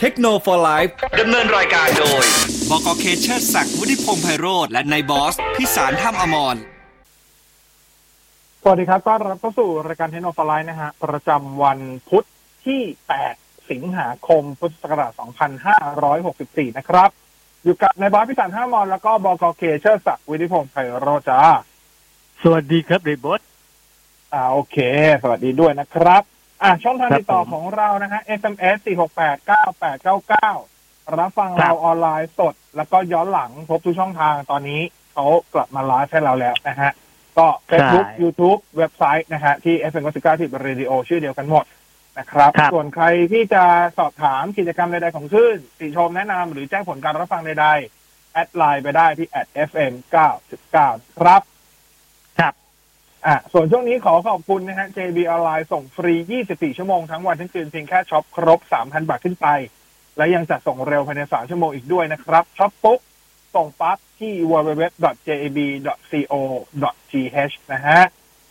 เทคโนโลยีดำเนินรายการโดย บกเคเชอร์ศักดิ์วุฒิพงษ์ไพโรธและนายบอส พิสารท่ามอมร สวัสดีครับต้อนรับเข้าสู่รายการเทคโนโลยีนะฮะ ประจำวันพุธที่ 8 สิงหาคม พุทธศักราช 2564 นะครับ อยู่กับนายบอสพิสารท่ามอมรแล้วก็บกเคเชอร์ศักดิ์วุฒิพงษ์ไพโรธจ้าสวัสดีครับนายบอสอ่าโอเค สวัสดีด้วยนะครับ อ่าช่องทางติดต่อของเรานะฮะ SMS 4689899 รับฟังเราออนไลน์สด แล้วก็ย้อนหลังพบทุกช่องทางตอนนี้เขากลับมาไลฟ์ให้เราแล้วนะฮะ ก็ Facebook YouTube เว็บไซต์นะฮะ ที่ FM 99ที่เรดิโอชื่อเดียวกันหมดนะครับ ส่วนใครที่จะสอบถามกิจกรรมใดๆของชื่นติชมแนะนำหรือแจ้งผลการรับฟังใดๆ add LINE ไปได้ที่ @fm 99ครับ อะส่วนช่วงนี้ขอขอบคุณนะฮะ JB ออนไลน์ส่งฟรี 24 ชั่วโมงทั้งวันทั้งคืนเพียงแค่ช็อปครบ 3,000 บาทขึ้นไป และยังจัดส่งเร็วภายใน 3 ชั่วโมงอีกด้วยนะครับช็อปปุ๊บส่งปั๊บที่ www.jib.co.th นะฮะ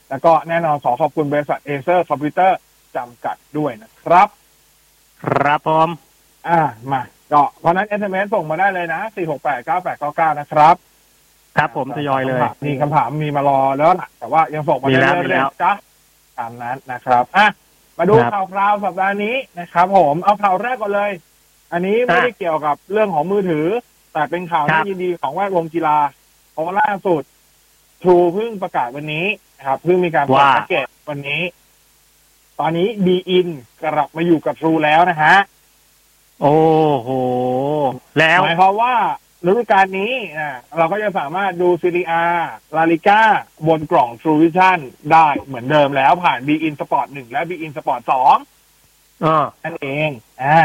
แล้วก็แน่นอนขอขอบคุณบริษัท Acer คอมพิวเตอร์จำกัดด้วยนะครับ ครับผม อ่ามาก็เพราะนั้น SMS ส่งมาได้เลยนะ 4689899 นะครับ ครับผมทยอยเลย มีคำถามมีมารอแล้วล่ะแต่ว่ายังส่งมาเรื่อยๆจ้ะตามนั้นนะครับอะมาดูข่าวคราวสัปดาห์นี้นะครับ ผมเอาข่าวแรกก่อนเลย อันนี้ไม่ได้เกี่ยวกับเรื่องของมือถือ แต่เป็นข่าวที่ยินดีของแวดวงกีฬาเพราะล่าสุดทรูเพิ่งประกาศวันนี้นะครับเพิ่งมีการประกาศเกตวันนี้ ตอนนี้บีอินกลับมาอยู่กับทรูแล้วนะฮะโอ้โห แล้วหมายความว่า ฤดูกาลนี้อ่าเราก็จะสามารถดูซีรีอาลาลิก้าบนกล่อง True Vision ได้เหมือนเดิมแล้วผ่าน b in Sport 1และ b in Sport 2อ่านั่นเองอ่า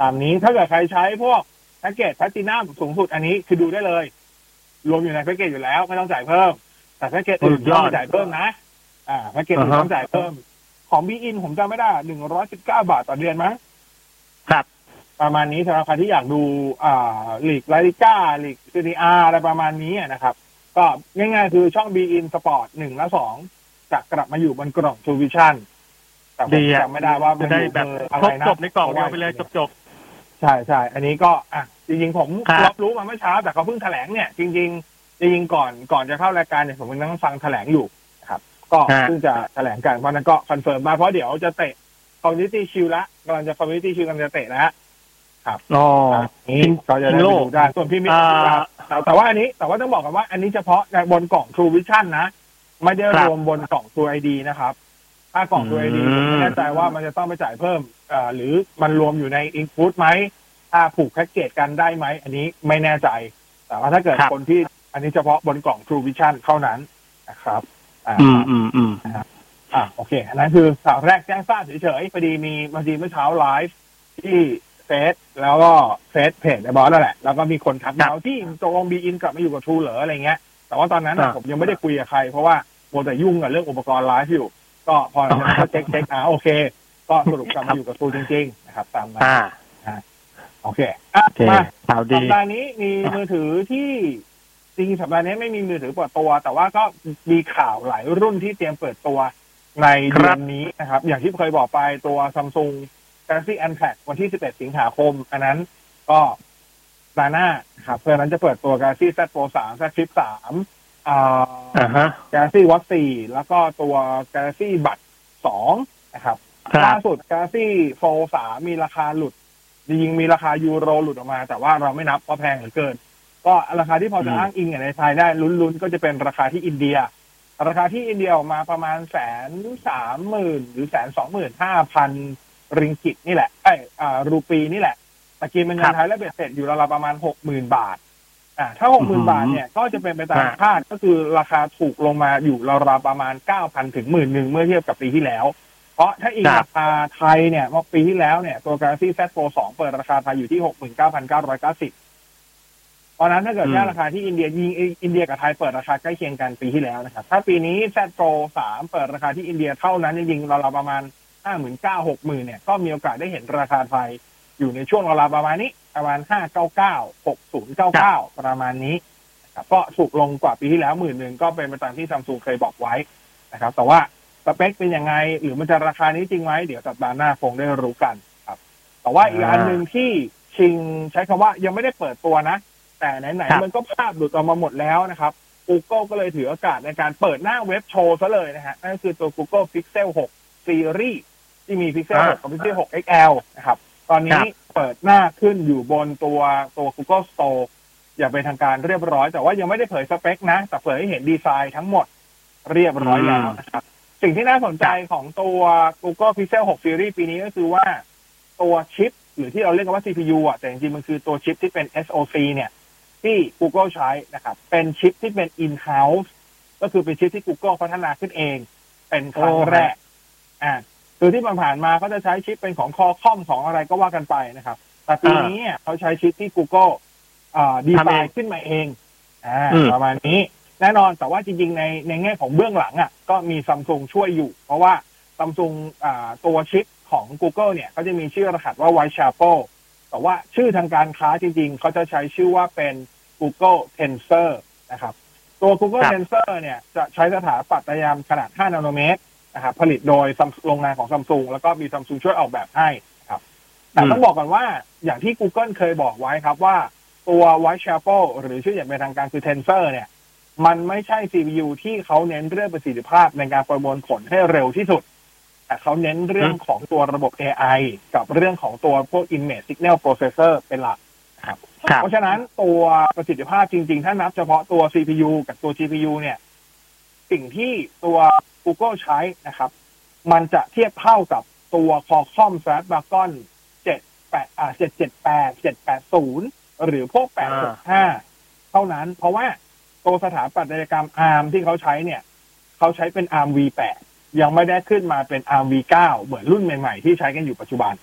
ตามนี้ถ้าเกิดใครใช้พวกแพ็กเกจแพลตินัมสูงสุดอันนี้คือดูได้เลย รวมอยู่ในแพ็กเกจอยู่แล้วไม่ต้องจ่ายเพิ่ม แต่แพ็กเกจอื่นต้องจ่ายเพิ่มนะ อ่าแพ็กเกจอื่นต้องจ่ายเพิ่ม ของ b in ผมจำไม่ได้หนึ่งร้อยสิบเก้าบาทต่อเดือนมั้งครับ ประมาณนี้สำหรับใครที่อยากดูอ่าลีกลาลิก้าลีกซีดีอาร์อะไรประมาณนี้นะครับ ก็ง่ายๆคือช่อง B in Sport หนึ่งและสองจะกลับมาอยู่บนกล่องทูวิชั่นแต่ผมจำไม่ได้ว่าจะได้แบบครบจบในกล่องเดียวไปเลยจบจบใช่ใช่อันนี้ก็อะจริงๆผมรับรู้มาเมื่อเช้าแต่เขาเพิ่งแถลงเนี่ย จริง ๆ จริงๆก่อนก่อนจะเข้ารายการเนี่ยผมกำลังฟังแถลงอยู่ครับ ก็เพิ่งจะแถลงกันเพราะนั้นก็ confirm มาเพราะเดี๋ยวจะเตะ Community Shield ละกำลังจะ Community Shield กำลังจะเตะแล้ว ครับอ๋อนี้ก็จะได้ดูได้ส่วนพี่มิแต่ว่าอันนี้แต่ว่าต้องบอกกันว่า อันนี้เฉพาะในบนกล่อง True Vision นะไม่ได้รวมบนกล่อง True ID นะครับ ถ้ากล่อง True ID ผมไม่แน่ใจว่ามันจะต้องไปจ่ายเพิ่มอ่หรือมันรวมอยู่ในอินพุตไหมถ้าผูกแพ็กเกจกันได้ไหมอันนี้ไม่แน่ใจ แต่ว่าถ้าเกิดคนที่อันนี้เฉพาะบนกล่อง True Vision เท่านั้นนะครับอืมอืมอืมอ่าโอเคอันนั้นคือข่าวแรกแจ้งทราบเฉยๆพอดีมีบางทีเมื่อเช้าไลฟ์ที่ เฟซแล้วก็เฟซเพจไอ้บอสนั่นแหละ แล้วก็มีคนทักมาที่ตกลง beIN กลับมาอยู่กับ True เหรออะไรเงี้ย แต่ว่าตอนนั้นผมยังไม่ได้คุยกับใคร เพราะว่ามัวแต่ยุ่งกับเรื่องอุปกรณ์ไลฟ์อยู่ ก็พอเช็คเช็คอ่าโอเค ก็สรุปกลับมาอยู่กับทูจริงๆนะครับ ตามนั้นโอเคอะมาสัปดาห์นี้มีมือถือที่จริงสัปดาห์นี้ไม่มีมือถือเปิดตัว แต่ว่าก็มีข่าวหลายรุ่นที่เตรียมเปิดตัวในเดือนนี้นะครับ อย่างที่เคยบอกไปตัวซัมซุง Galaxy a n t a c วันที่ 11 สิงหาคม อันนั้นก็ดาหน้าครับเพื่อนั้นจะเปิดตัว Galaxy Z Fold 3 Z Flip 3อ่า Galaxy Watch 4แล้วก็ตัว Galaxy Buds 2นะครับล่าสุด Galaxy Fold 3มีราคาหลุดจริงๆมีราคายูโรหลุดออกมา แต่ว่าเราไม่นับเพราะแพงเหลือเกิน ก็ราคาที่พอจะอ้างอิงอย่างในไทยได้ลุ้นๆ ก็จะเป็นราคาที่อินเดีย ราคาที่อินเดียออกมาประมาณแสนสามหมื่นหรือแสนสองหมื่นห้าพัน ริงกิตนี่แหละไอ้อ่ารูปีนี่แหละตะกี้เป็นเงินไทยแล้วเบ็ดเสร็จอยู่ราวประมาณหกหมื่นบาทอ่าถ้าหกหมื่นบาทเนี่ยก็จะเป็นไปตามคาดก็คือราคาถูกลงมาอยู่ราวประมาณเก้าพันถึงหมื่นหนึ่งเมื่อเทียบกับปีที่แล้ว เพราะถ้าอีกราคาไทยเนี่ยเมื่อปีที่แล้วเนี่ยตัว Galaxy Z Fold 2เปิดราคาไทยอยู่ที่หกหมื่นเก้าพันเก้าร้อยเก้าสิบตอนนั้นถ้าเกิดแค่ราคาที่อินเดียยิงอินเดียกับไทยเปิดราคาใกล้เคียงกันปีที่แล้วนะครับถ้าปีนี้ Z Pro 3เปิดราคาที่อินเดียเท่านั้นจริงๆเราประมาณ ห้าหมื่นเก้าหกหมื่นเนี่ยก็มีโอกาสได้เห็นราคาไทยอยู่ในช่วงเวลาประมาณนี้ ประมาณห้าเก้าเก้าหกศูนย์เก้าเก้าประมาณนี้นะครับก็ถูกลงกว่าปีที่แล้วหมื่นหนึ่งก็เป็นไปตามที่ซัมซุงเคยบอกไว้นะครับ แต่ว่าสเปคเป็นยังไง หรือมันจะราคานี้จริงไหมเดี๋ยวสัปดาห์หน้าคงได้รู้กันครับ แต่ว่าอีกอันหนึ่งที่ชิงใช้คำว่ายังไม่ได้เปิดตัวนะ แต่ไหนครับๆมันก็ภาพหลุดออกมาหมดแล้วนะครับ Google ก็เลยถือโอกาสในการเปิดหน้าเว็บโชว์ซะเลยนะฮะนั่นก็คือตัว Google Pixel 6 Series ที่มี Pixel 6กับ Pixel 6 XL นะครับ ตอนนี้เปิดหน้าขึ้นอยู่บนตัวตัว Google Store อย่างเป็นทางการเรียบร้อย แต่ว่ายังไม่ได้เผยสเปคนะ แต่เผยให้เห็นดีไซน์ทั้งหมดเรียบร้อยแล้วนะครับ สิ่งที่น่าสนใจของตัว Google Pixel 6 Series ปีนี้ก็คือว่าตัวชิป หรือที่เราเรียกกันว่า CPU อะ แต่จริงๆ มันคือตัวชิปที่เป็น SoC เนี่ย ที่ Google ใช้นะครับ เป็นชิปที่เป็น in-house ก็คือเป็นชิปที่ Google พัฒนาขึ้นเอง เป็นครั้งแรก อ่า คือที่ผ่านๆมาเขาจะใช้ชิปเป็นของคอคอมของอะไรก็ว่ากันไปนะครับ แต่ปีนี้เนี่ยเขาใช้ชิปที่ Google อ่าดีไซน์ขึ้นมาเองอ่าอืมประมาณนี้ แน่นอนแต่ว่าจริง ๆ ในในแง่ของเบื้องหลังอะก็มีซัมซุงช่วยอยู่ เพราะว่าซัมซุงอ่าตัวชิปของ Google เนี่ยเขาจะมีชื่อรหัสว่า Whitechapel แต่ว่าชื่อทางการค้าจริง ๆ เขาจะใช้ชื่อว่าเป็น Google Tensor นะครับ ตัว Google ครับ Tensor เนี่ยจะใช้สถาปัตยกรรมขนาด 5 นาโนเมตร นะครับผลิตโดย Samsung โรงงานของซัมซุงแล้วก็มีซัมซุงช่วยออกแบบให้ครับ แต่ต้องบอกก่อนว่าอย่างที่ Google เคยบอกไว้ครับว่าตัว Whitechapel หรือชื่ออย่างเป็นทางการคือ Tensor เนี่ย มันไม่ใช่ CPU ที่เขาเน้นเรื่องประสิทธิภาพในการประมวลผลให้เร็วที่สุด แต่เขาเน้นเรื่องของตัวระบบ AI กับเรื่องของตัวพวก Image Signal Processor เป็นหลักนะครับครับ เพราะฉะนั้นตัวประสิทธิภาพจริง ๆ ถ้านับเฉพาะตัว CPU กับตัว GPU เนี่ย สิ่งที่ตัว Google ใช้นะครับ มันจะเทียบเท่ากับตัว Qualcomm Snapdragon 7 8อ่า778 780 หรือพวก 865 เท่านั้น เพราะว่าตัวสถาปัตยกรรม ARM ที่เขาใช้เนี่ย เขาใช้เป็น ARM V8 ยังไม่ได้ขึ้นมาเป็น ARM V9 เหมือนรุ่นใหม่ ๆ ที่ใช้กันอยู่ปัจจุบัน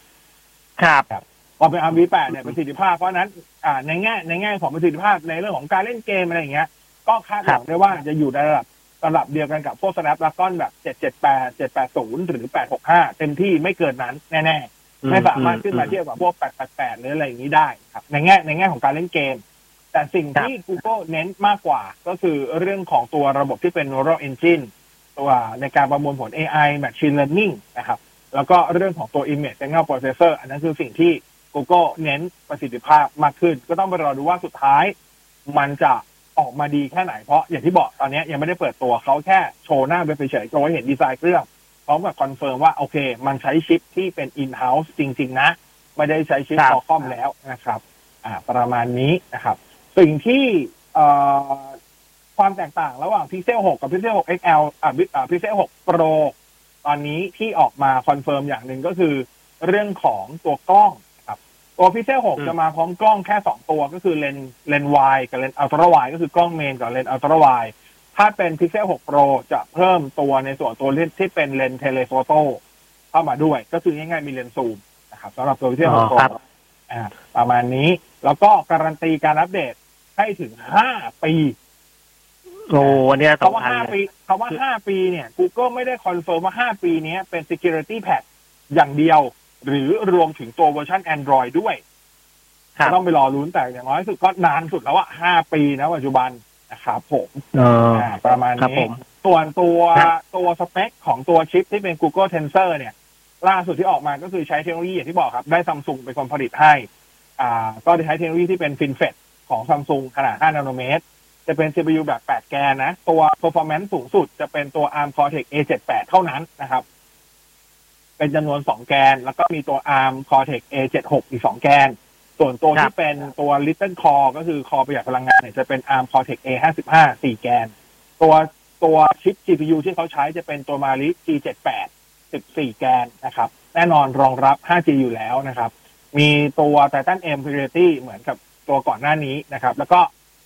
ครับพอเป็น ARM V8 เนี่ยประสิทธิภาพเพราะฉะนั้น อ่าในแง่ในแง่ของประสิทธิภาพในเรื่องของการเล่นเกมอะไรอย่างเงี้ย ก็คาดหวังได้ว่าจะอยู่ในระดับ ระดับเดียวกันกับพวก Snapdragon แบบ 778 780 หรือ 865 เต็มที่ไม่เกินนั้นแน่ๆ ไม่สามารถขึ้นมาเทียบกับพวก 888 หรืออะไรอย่างนี้ได้ครับ ในแง่ในแง่ของการเล่นเกม แต่สิ่งที่ Google เน้นมากกว่าก็คือเรื่องของตัวระบบที่เป็น Neural Engine ตัวในการประมวลผล AI Machine Learning นะครับ แล้วก็เรื่องของตัว Image Signal Processor อันนั้นคือสิ่งที่ Google เน้นประสิทธิภาพมากขึ้น ก็ต้องไปรอดูว่าสุดท้าย มันจะ ออกมาดีแค่ไหนเพราะอย่างที่บอกตอนนี้ยังไม่ได้เปิดตัวเขาแค่โชว์หน้าเว็บเฉยๆโชว์ให้เห็นดีไซน์เครื่องพร้อมกับ confirm ว่าโอเค มันใช้ชิปที่เป็น in-house จริง ๆ นะ ไม่ได้ใช้ชิปครับ Qualcomm แล้วนะครับ อ่า ประมาณนี้นะครับ สิ่งที่เอ่อความแตกต่างระหว่าง Pixel 6 กับ Pixel 6 XL อ่าอ่า Pixel 6 Pro ตอนนี้ที่ออกมา confirm อย่างหนึ่งก็คือ เรื่องของตัวกล้อง ครับตัว Pixel อืม6จะมาพร้อมกล้องแค่2ตัวก็คือเลนส์เลนส์ wide กับเลนส์ ultra wide ก็คือกล้อง main กับเลนส์ ultra wide ถ้าเป็น Pixel 6 Pro จะเพิ่มตัวในส่วนตัวเลนส์ที่เป็นเลนส์ telephoto เข้ามาด้วย ก็คือง่ายๆมีเลนส์ซูมนะครับสำหรับตัว Pixel อ๋อ6 Pro ครับอ่าประมาณนี้ แล้วก็การันตีการอัปเดตให้ถึง5ปีโอ้อันเนี้ยคำว่าสำคัญห้าเลยปีคำว่าห้าปีเนี่ย Google ไม่ได้ confirm ว่าห้าปีเนี้ยเป็น security patch อย่างเดียว หรือรวมถึงตัวเวอร์ชัน Android ด้วยครับก็ต้องไปรอลุ้นแต่อย่างน้อยสุดก็นานสุดแล้วว่าห้าปีนะปัจจุบันนะครับผมเอออ่าประมาณครับผนี้มส่วนตัวครับตัวสเปคของตัวชิปที่เป็น Google Tensor เนี่ย ล่าสุดที่ออกมาก็คือใช้เทคโนโลยีอย่างที่บอกครับ ได้ซัมซุงเป็นคนผลิตให้ อ่า ก็ได้ใช้เทคโนโลยีที่เป็น FinFET ของซัมซุงขนาด 5 นาโนเมตร จะเป็น CPU แบบ 8 แกนนะ ตัว performance สูงสุดจะเป็นตัว ARM Cortex A78 เท่านั้นนะครับ เป็นจำนวน2แกน แล้วก็มีตัว ARM Cortex A76 อีก2แกน ส่วนตัวครับที่เป็นตัว Little Core ก็คือ Core ประหยัดพลังงานเนี่ยจะเป็น ARM Cortex A55 4แกน ตัวตัวชิป GPU ที่เขาใช้จะเป็นตัว Mali G78 14 แกนนะครับ แน่นอนรองรับ 5G อยู่แล้วนะครับ มีตัว Titan M Priority เหมือนกับตัวก่อนหน้านี้นะครับ แล้วก็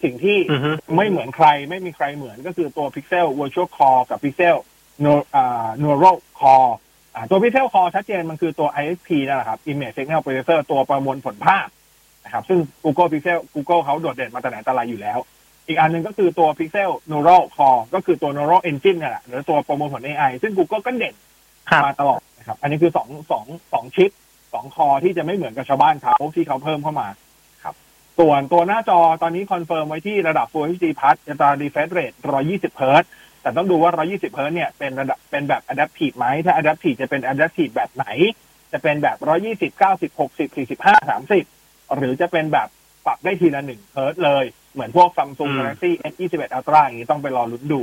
สิ่งที่อือฮึไม่เหมือนใครไม่มีใครเหมือนก็คือตัว Pixel Virtual Core กับ Pixel Neu- อ่า Neural Core อ่าตัว Pixel Core ชัดเจนมันคือตัว ISP นั่นแหละครับ Image Signal Processor ตัวประมวลผลภาพนะครับ ซึ่ง Google Pixel Google เขาโดดเด่นมาแต่ไหนแต่ไรอยู่แล้ว อีกอันหนึ่งก็คือตัว Pixel Neural Core ก็คือตัว Neural Engine นั่นแหละหรือตัวประมวลผล AI ซึ่ง Google ก็เด่นครับมาตลอดนะครับ อันนี้คือสองสองสองชิปสอง core ที่จะไม่เหมือนกับชาวบ้านเขาที่เขาเพิ่มเข้ามาครับ ส่วนตัวหน้าจอตอนนี้ confirm ไว้ที่ระดับ Full HD Plus อัตรา refresh rate 120เฮิร์ตซ์ แต่ต้องดูว่า 120เฮิร์ตซ์เนี่ยเป็นระดับเป็นแบบ adaptive ไหมถ้า adaptive จะเป็น adaptive แบบไหน จะเป็นแบบ 120 90 60 45 30 หรือจะเป็นแบบปรับได้ทีละหนึ่งเฮิร์ตซ์เลย เหมือนพวก Samsung อืม Galaxy S21 Ultra อย่างนี้ต้องไปรอลุ้นดู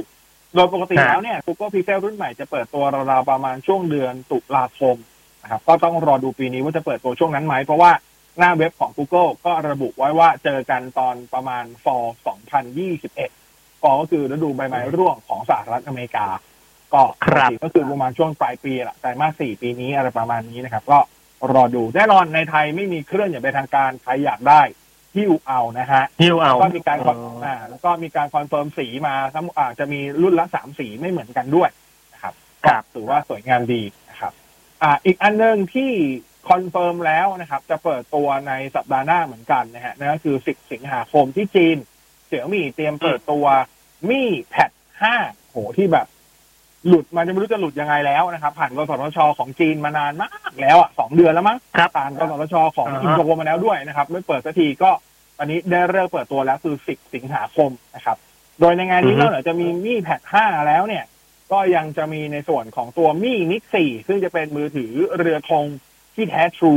โดยปกติครับแล้วเนี่ย Google Pixel รุ่นใหม่จะเปิดตัวราวๆประมาณช่วงเดือนตุลาคมนะครับก็ต้องรอดูปีนี้ว่าจะเปิดตัวช่วงนั้นไหมเพราะว่าหน้าเว็บของ Google ก็ระบุไว้ว่าเจอกันตอนประมาณ fall 2021 fall ก็คือฤดูใบไม้ร่วงของสหรัฐอเมริกา ก็ครับปกติก็คือประมาณช่วงปลายปีแหละไตรมาสสี่ปีนี้อะไรประมาณนี้นะครับ ก็รอดูแน่นอนในไทยไม่มีเครื่องอย่างเป็นทางการใครอยากได้หิ้วเอานะฮะหิ้วเอาก็มีการคอนอ๋ออ่าแล้วก็มีการ confirm สีมาทั้งอ่าจะมีรุ่นละสามสีไม่เหมือนกันด้วยนะครับครับก็ถือว่าสวยงามดีนะครับ อ่า อีกอันหนึงที่ confirm แล้วนะครับ จะเปิดตัวในสัปดาห์หน้าเหมือนกันนะฮะนั่นก็คือ 10 สิงหาคมที่จีน Xiaomi เตรียมเปิดตัว Mi Pad 5โหที่แบบ หลุดมันจะไม่รู้จะหลุดยังไงแล้วนะครับ ผ่านกสทชของจีนมานานมากแล้วอะสองเดือนแล้วมั้งครับผ่านกสทชของอ่าฮะอินโดมาแล้วด้วยนะครับไม่เปิดสักทีก็ตอนนี้ได้เริ่มเปิดตัวแล้วคือ10สิงหาคมนะครับ โดยในงานนี้นอกจากจะมีมี่แพด5แล้วเนี่ย ก็ยังจะมีในส่วนของตัวมี่มิก4ซึ่งจะเป็นมือถือเรือธงที่แท้ทรู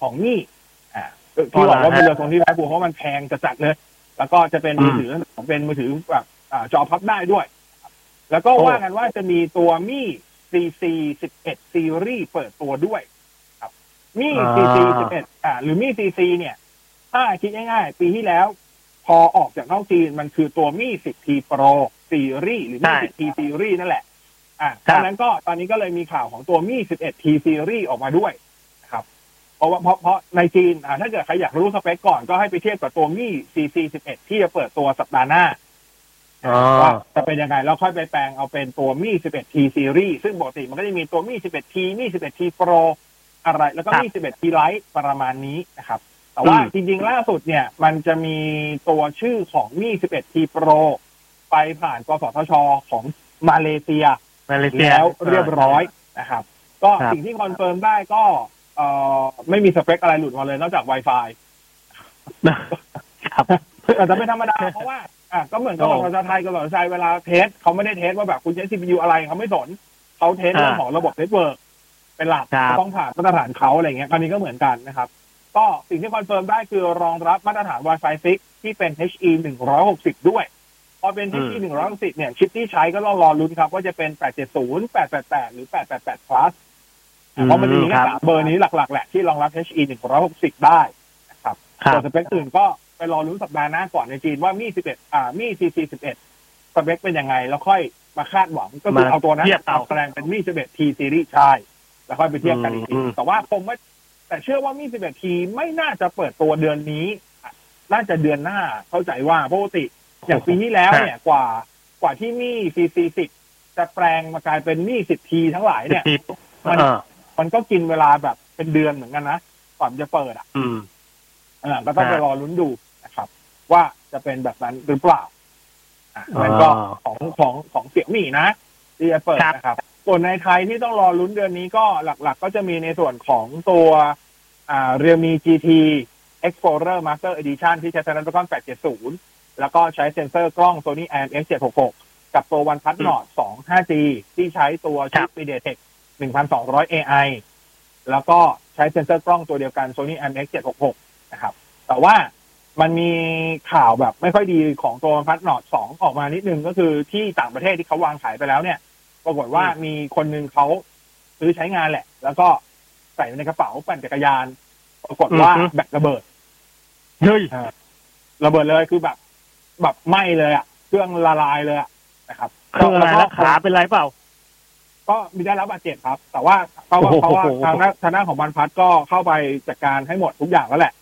ของมี่อ่าที่บอกว่าเป็นเรือธงที่แท้ทรูเพราะมันแพงจะจัดเลย แล้วก็จะเป็นมือถือเป็นมือถือแบบอ่า จอพับได้ด้วย แล้วก็โอ้ว่ากันว่าจะมีตัวมี่ CC 11 ซีรีส์เปิดตัวด้วย ครับมี่ CC 11อ่า หรือมี่ CC เนี่ย ถ้าคิดง่ายๆ ปีที่แล้ว พอออกจากนอกจีนมันคือตัวมี่ 10T Pro ซีรีส์หรือมี่ 10T ซีรีส์นั่นแหละ อ่าครัดับงนั้นก็ตอนนี้ก็เลยมีข่าวของตัวมี่ 11T ซีรีส์ออกมาด้วยนะครับเพราะว่าเพราะเพราะในจีนอ่าถ้าเกิดใครอยากรู้สเปคก่อนก็ให้ไปเทียบกับตัวมี่ CC 11 ที่จะเปิดตัวสัปดาห์หน้าอ๋อ ว่าจะเป็นยังไงแล้วค่อยไปแปลงเอาเป็นตัวมี่ 11T Series ซึ่งปกติมันก็จะมีตัวมี่ 11T มี่ 11T Pro อะไร แล้วก็ครับมี่ 11T Lite ประมาณนี้นะครับ แต่ว่าอืมจริงๆ ล่าสุดเนี่ย มันจะมีตัวชื่อของมี่ 11T Pro ไปผ่านกสทช ของมาเลเซียมาเลเซียแล้วเรียบร้อยนะครับ ก็ครับสิ่งที่ confirm ได้ก็เอ่อไม่มีสเปคอะไรหลุดมาเลยนอกจาก Wi-Fi ครับอาจจะไม่ธรรมดาเพราะว่า อะก็เหมือนกับโอ้กสทชไทยกับกสทชเวลา test เขาไม่ได้ test ว่าแบบคุณใช้ CPU อะไรเขาไม่สนเขา test เรื่องอ่าของระบบ network เป็นหลักครับก็ต้องผ่านมาตรฐานเขาอะไรเงี้ยคราวนี้ก็เหมือนกันนะครับ ก็สิ่งที่ confirm ได้คือรองรับมาตรฐาน Wi-Fi 6 ที่เป็น HE 160 ด้วย พอเป็น HE 160 เนี่ย ชิปที่ใช้ก็ต้องรอลุ้นครับ ว่าจะเป็น 870 888 หรือ 888 plus เพราะมันจะมีแค่ครับสามเบอร์นี้หลักๆ แหละที่รองรับ HE 160 ได้นะครับครับส่วนสเปคอื่นก็ ไปรอลุ้นสัปดาห์หน้าก่อนในจีนว่ามี11อ่ามี CC 11สเปคเป็นยังไง แล้วค่อยมาคาดหวังก็คือมาเอาตัวนั้นเทียบเอามาแสดงเป็นมี11 T series ใช่แล้วค่อยไปเทียบกันอีกทีอืมแต่ว่าผมว่าแต่เชื่อว่ามี11 T ไม่น่าจะเปิดตัวเดือนนี้ น่าจะเดือนหน้าเข้าใจว่าปกติอย่างปีที่แล้วเนี่ยกว่ากว่าที่มี CC 10จะแปลงมากลายเป็นมี10 T ทั้งหลายเนี่ยสิบมันเออมันก็กินเวลาแบบเป็นเดือนเหมือนกันนะก่อนจะเปิดอะ อืมอ่าก็ต้องไปฮะรอลุ้นดู นะครับ ว่าจะเป็นแบบนั้นหรือเปล่าอะนั่นก็อ๋อของของของเสี่ยมี่นะที่จะเปิดครับนะครับ ส่วนในไทยที่ต้องรอลุ้นเดือนนี้ก็หลักๆ ก็จะมีในส่วนของตัวอ่าเรียมี GT Explorer Master Edition ที่ใช้ Snapdragon 870 แล้วก็ใช้เซ็นเซอร์กล้อง Sony IMX 766 กับตัว OnePlus Nord 2 5G ที่ใช้ตัวชิป MediaTek 1200 AI แล้วก็ใช้เซ็นเซอร์กล้องตัวเดียวกัน Sony IMX 766 นะครับ แต่ว่า มันมีข่าวแบบไม่ค่อยดีของตัวพัดนอดสองออกมานิดนึงก็คือที่ต่างประเทศที่เขาวางขายไปแล้วเนี่ย ปรากฏว่ามีคนหนึ่งเขาซื้อใช้งานแหละ แล้วก็ใส่ไว้ในกระเป๋าปั่นจักรยาน ปรากฏว่าอือฮึแบตระเบิดเฮ้ยระเบิดเลยคือแบบแบบไหม้เลยอะ เครื่องละลายเลยอะนะครับเครื่องอะไรแล้วนะก็ขาเป็นไรเปล่า ก็มีได้รับบาดเจ็บครับ แต่ว่าเพราะว่าโอ้โหเพราะว่าทางด้านทางด้านของบรรพัดก็เข้าไปจัดการให้หมดทุกอย่างแล้วแหละนะครับ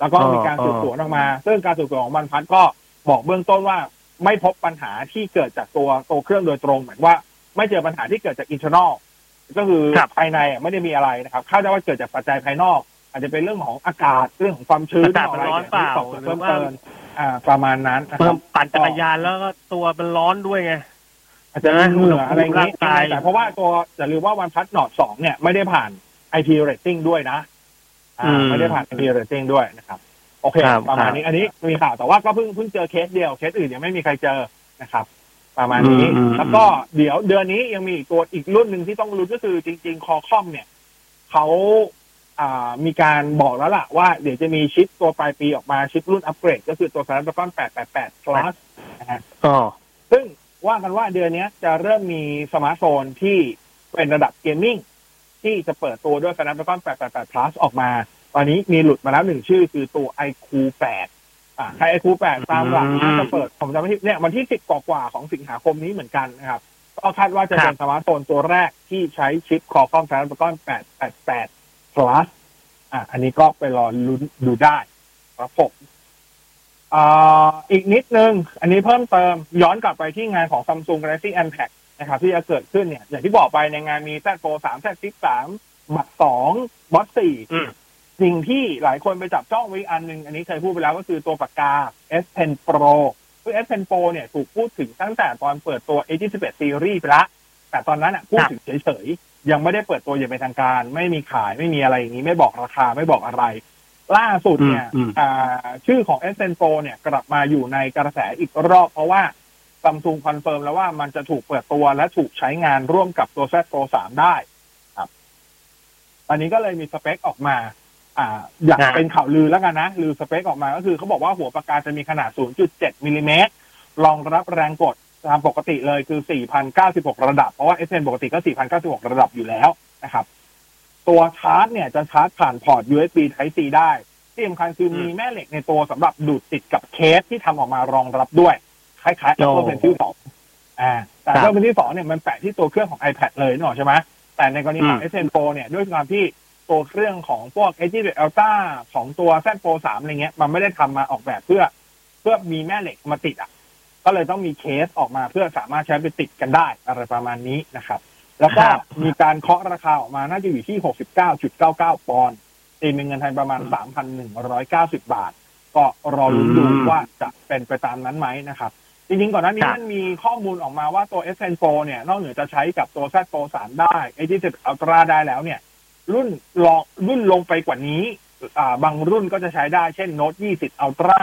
แล้วก็อ๋อมีการสืบสวนออกมา ซึ่งการสืบสวนของบรรพัดก็บอกเบื้องต้นว่าไม่พบปัญหาที่เกิดจากตัวตัวเครื่องโดยตรงเหมือนว่าไม่เจอปัญหาที่เกิดจาก internal ก็คือครับภายในอะไม่ได้มีอะไรนะครับคาดว่าเกิดจากปัจจัยภายนอก อาจจะเป็นเรื่องของอากาศเรื่องของความชื้นอากาศมันร้อนเปล่าที่สอบสวนหรืเพิ่อมว่าเติมอ่าประมาณนั้นนะคเพิ่รัมบปั่นจักรยานแล้วก็ตัวมันร้อนด้วยไงอาจจะมีเหงื่ออะไรอย่างนี้ร่างกายแต่เพราะว่าตัวอย่าลืมว่าวันพัดนอดสองเนี่ยไม่ได้ผ่าน IP rating ด้วยนะอ่าอืม ไม่ได้ผ่าน IP rating ด้วยนะครับ โอเคครับประมาณนี้อันนี้มีข่าวแต่ว่าก็เพิ่งเพิ่งเจอเคสเดียวเคสอื่นยังไม่มีใครเจอนะครับ ประมาณนี้อืมอืมแล้วก็เดี๋ยวเดือนนี้ยังมีอีกตัวอีกรุ่นหนึ่งที่ต้องรู้นก็คือจริง ๆ คอคอมเนี่ยเขาอ่ามีการบอกแล้วล่ะว่าเดี๋ยวจะมีชิปตัวปลายปีออกมาชิปรุ่นอัปเกรด ก็คือตัว Snapdragon 888 Plus นะฮะอ๋อซึ่งว่ากันว่าเดือนนี้จะเริ่มมีสมาร์ทโฟนที่เป็นระดับ gaming ที่จะเปิดตัวด้วย Snapdragon 888 Plus ออกมา ตอนนี้มีหลุดมาแล้วหนึ่งชื่อคือตัว iQ 8อ่าใคร iQ 8ตามหลักน่าจะเปิดผมจำไม่ผิดเนี่ยวันที่10กว่าๆของสิงหาคมนี้เหมือนกันนะครับก็คาดว่าจะเป็นสมาร์ทโฟนตัวแรกที่ใช้ชิป Qualcomm Snapdragon 888 Plus อะอันนี้ก็ไปรอลุ้นดูได้ครับผมอ่าอีกนิดนึง อันนี้เพิ่มเติมย้อนกลับไปที่งานของ Samsung Galaxy Unpacked นะครับที่จะเกิดขึ้นเนี่ย อย่างที่บอกไปในงานมี Z Fold 3 Z Flip 3บัต2บอสอืม4สิ่งที่หลายคนไปจับจ้องไว้อันหนึ่งอันนี้เคยพูดไปแล้วก็คือตัวปากกา S Pen Pro คือ S Pen Pro เนี่ยถูกพูดถึงตั้งแต่ตอนเปิดตัว A21 Series ไปละแต่ตอนนั้นอะพูดถึงเฉยๆ ยังไม่ได้เปิดตัวอย่างเป็นทางการ ไม่มีขายไม่มีอะไรอย่างนี้ ไม่บอกราคาไม่บอกอะไร ล่าสุดเนี่ยอืมอืมอ่าชื่อของ S Pen Pro เนี่ยกลับมาอยู่ในกระแสอีกรอบเพราะว่า ซัมซุงคอนเฟิร์มแล้วว่ามันจะถูกเปิดตัวและถูกใช้งานร่วมกับตัว Z Fold 3ได้ครับตอนนี้ก็เลยมีสเปคออกมา อ่า อยากเป็นข่าวลือแล้วกันนะ ลือสเปคออกมาก็คือเขาบอกว่าหัวปากกาจะมีขนาด 0.7มิลลิเมตรรองรับแรงกดตามปกติเลยคือ 4,096 ระดับ เพราะว่า SN ปกติก็ 4,096 ระดับอยู่แล้วนะครับ ตัวชาร์จเนี่ยจะชาร์จผ่านพอร์ต USB Type C ได้ ที่สำคัญคือมีแม่เหล็กในตัวสำหรับดูดติดกับเคสที่ทำออกมารองรับด้วย คล้ายๆโอ้ Apple Pencil 2อ่าแต่ครับ Apple Pencil 2เนี่ยมันแปะที่ตัวเครื่องของ iPad เลยนึกออกใช่ไหมแต่ในกรณีของอืม S Pen Pro เนี่ยด้วยความที่ตัวเครื่องของพวก S21 Ultra ของตัว Z Fold 3อะไรเงี้ย มันไม่ได้ทำมาออกแบบเพื่อ เพื่อมีแม่เหล็กมาติดอะ ก็เลยต้องมีเคสออกมาเพื่อสามารถใช้ไปติดกันได้อะไรประมาณนี้นะครับ แล้วก็ครับมีการเคาะราคาออกมาน่าจะอยู่ที่ 69.99 ปอนด์ตีเป็นเงินไทยประมาณ 3,190 บาท ก็รอลุ้นดูว่าจะเป็นไปตามนั้นไหมนะครับ จริงๆ ก่อนหน้านี้ครับมันมีข้อมูลออกมาว่าตัว S Pen Pro เนี่ยนอกเหนือจะใช้กับตัว Z Pro 3 ได้ A20 Ultra ได้แล้วเนี่ย รุ่นลองรุ่นลงไปกว่านี้อ่าบางรุ่นก็จะใช้ได้เช่น Note 20 Ultra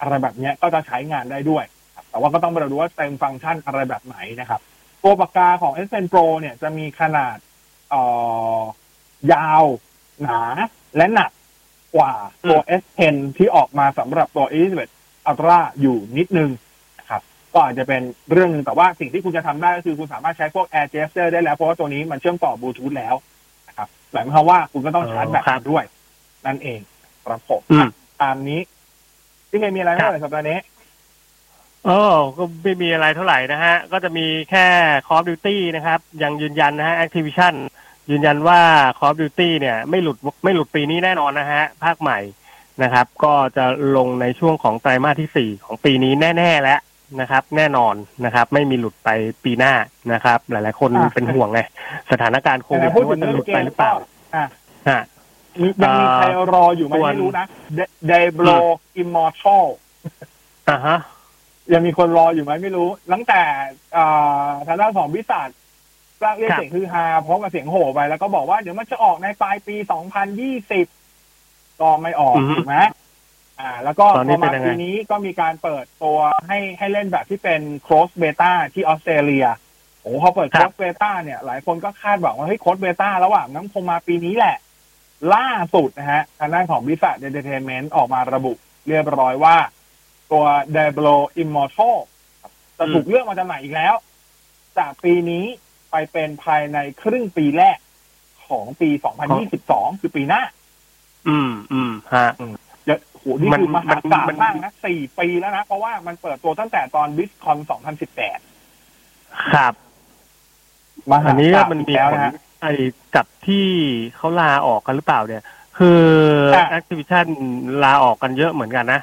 อะไรแบบเนี้ยก็จะใช้งานได้ด้วยครับแต่ว่าก็ต้องไปดูว่าเต็มฟังก์ชันอะไรแบบไหนนะครับ ตัวปากกาของ S Pen Pro เนี่ยจะมีขนาดเอ่อยาว หนาและหนักกว่าตัว S Pen ที่ออกมาสำหรับตัว A21 Ultra อยู่นิดนึงนะครับ ก็อาจจะเป็นเรื่องหนึงแต่ว่าสิ่งที่คุณจะทำได้ก็คือคุณสามารถใช้พวก Air Gesture ได้แล้ว เพราะว่าตัวนี้มันเชื่อมต่อบลูทูธแล้วนะครับหมายความว่าคุณก็ต้องชาร์จแบตครับด้วย นั่นเองครับผมอืมตามนี้ที่เคมีอะไรไหมครับเอ่ยสัปดาห์นี้โอ้ก็ไม่มีอะไรเท่าไหร่นะฮะ ก็จะมีแค่ Call of Duty นะครับ ยังยืนยันนะฮะ Activision ยืนยันว่า Call of Duty เนี่ย ไม่หลุดไม่หลุดปีนี้แน่นอนนะฮะ ภาคใหม่นะครับ ก็จะลงในช่วงของไตรมาสที่สี่ของปีนี้แน่ ๆ แล้ว นะครับ แน่นอนนะครับ ไม่มีหลุดไปปีหน้านะครับ หลาย ๆ คนอะเป็นห่วงไงสถานการณ์โควิดแต่พูดถึว่างจะเรื่หอลุงดเกไปมหรือเปล่าอะฮะมียังมีใครรออยู่ไหมส่วนไม่รู้นะเดบโ o อิมมอร์ทัลอ่าฮะยังมีคนรออยู่ไหมไม่รู้ตั้งแต่อ่าทางด้านของวิสัทสร้างเรียกครับเสียงคือฮาพร้อมกับเสียงโห่ไปแล้วก็บอกว่าเดี๋ยวมันจะออกในปลายปี 2020 ก็ไม่ออกอือฮึถูกไหม อ่า แล้วก็ตอนพนี้อเป็มานยังไงปีนี้ก็มีการเปิดตัวให้ให้เล่นแบบที่เป็น close beta ที่ออสเตรเลียโอ้พอเปิด close beta เนี่ย หลายคนก็คาดหวังว่าเฮ้ย close beta แล้วอะน้ำคงมาปีนี้แหละ ล่าสุดนะฮะ ทางด้านของบิส a เ e เ t เ r นเมนต์ออกมาระบุเรียบร้อยว่า ตัว Diablo Immortal จะถูกเลือกมาจำหน่ายอีกแล้ว จากปีนี้ไปเป็นภายในครึ่งปีแรกของปี 2022 คือปีหน้า อืม อืม ฮะเดี๋ยว โหนี่มันคือมหาศาลมันมากนะสี่ปีแล้วนะ เพราะว่ามันเปิดตัวตั้งแต่ตอน BlizzCon 2018ครับมหาอันนี้ศาลมันมีแล้วผลนะฮะไอ้กับที่เขาลาออกกันหรือเปล่าเนี่ย คืออะ Activision ลาออกกันเยอะเหมือนกันนะ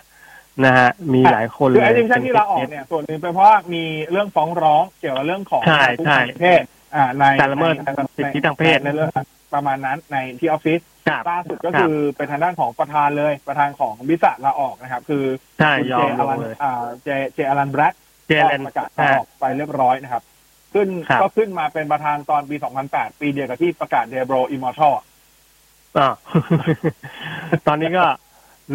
นะฮะมีหลายคนคือเลยไอ้ดิชั่นที่เราออกเนี่ยส่วนหนึ่งเป็นเพราะว่ามีเรื่องฟ้องร้องเกี่ยวกับเรื่องของใช่ผู้ใช่ทางเพศอ่าในการละเมิดในสิทธิทางเพศในเรื่องประมาณนั้นในที่ออฟฟิศครับ ล่าสุดก็คือเป็นทางด้านของประธานเลยประธานของบิสะลาออกนะครับ คือใช่คุณยอเจมอลลังนเลยอ่าเจเจอลันแบล็กเจก็เลนประกาศลาออกไปเรียบร้อยนะครับ ขึ้นครับก็ขึ้นมาเป็นประธานตอนปี 2008 ปีเดียวกับที่ประกาศเดโบรอิมมอร์ทัลอ่าตอนนี้ก็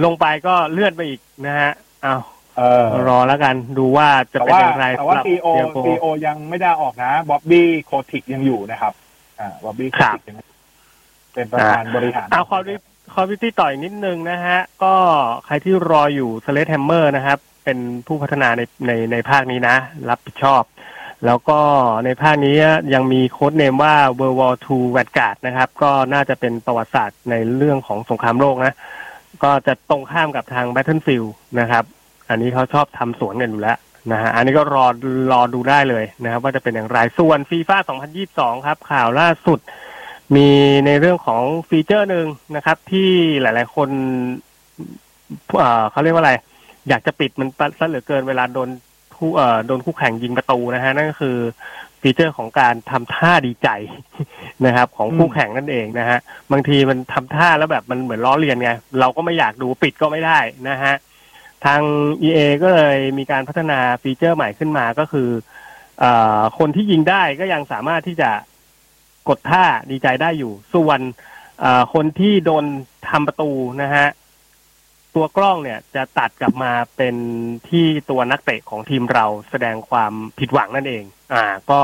ลงไปก็เลื่อนไปอีกนะฮะเอาเออรอแล้วกันดูว่าจะแต่เป็นว่าอย่างไรแต่ว่าสำหรับซีโอ Diablo ซีโอยังไม่ได้ออกนะบ๊อบบี้โคติกยังอยู่นะครับ อ่าบ๊อบบี้โคครับติกยัง เป็นประธานบริหารเอาคอมดิคอมดิตี้ต่ออีกนิดนึงนะฮะ ก็ใครที่รออยู่สเล t แฮมเมอร์นะครับ เป็นผู้พัฒนาในในในภาคนี้นะ รับผิดชอบ แล้วก็ในภาคนี้ยังมี codename ว่า World War II Vanguard นะครับ ก็น่าจะเป็นประวัติศาสตร์ในเรื่องของสงครามโลกนะ ก็จะตรงข้ามกับทาง Battlefield นะครับ อันนี้เขาชอบทำสวนกันอยู่แล้วนะฮะอันนี้ก็รอรอดูได้เลยนะครับ ว่าจะเป็นอย่างไรส่วนฟีฟ่า2022 ครับ ข่าวล่าสุด มีในเรื่องของฟีเจอร์หนึ่งนะครับ ที่หลาย ๆ คนเอ่อเขาเรียกว่าอะไร อยากจะปิดมันซะเหลือเกินเวลาโดนคู่โดนคู่แข่งยิงประตูนะฮะนั่นก็คือฟีเจอร์ของการทำท่าดีใจนะครับ ของคู่แข่งนั่นเองนะฮะบางทีมันทำท่าแล้วแบบมันเหมือนล้อเลียนไง เราก็ไม่อยากดูปิดก็ไม่ได้นะฮะทาง EA ก็เลยมีการพัฒนาฟีเจอร์ใหม่ขึ้นมาก็คืออคนที่ยิงได้ก็ยังสามารถที่จะ กดท่าดีใจได้อยู่ ส่วนคนที่โดนทำประตูนะฮะตัวกล้องเนี่ยจะตัดกลับมาเป็นที่ตัวนักเตะของทีมเราแสดงความผิดหวังนั่นเอง อ่า ก็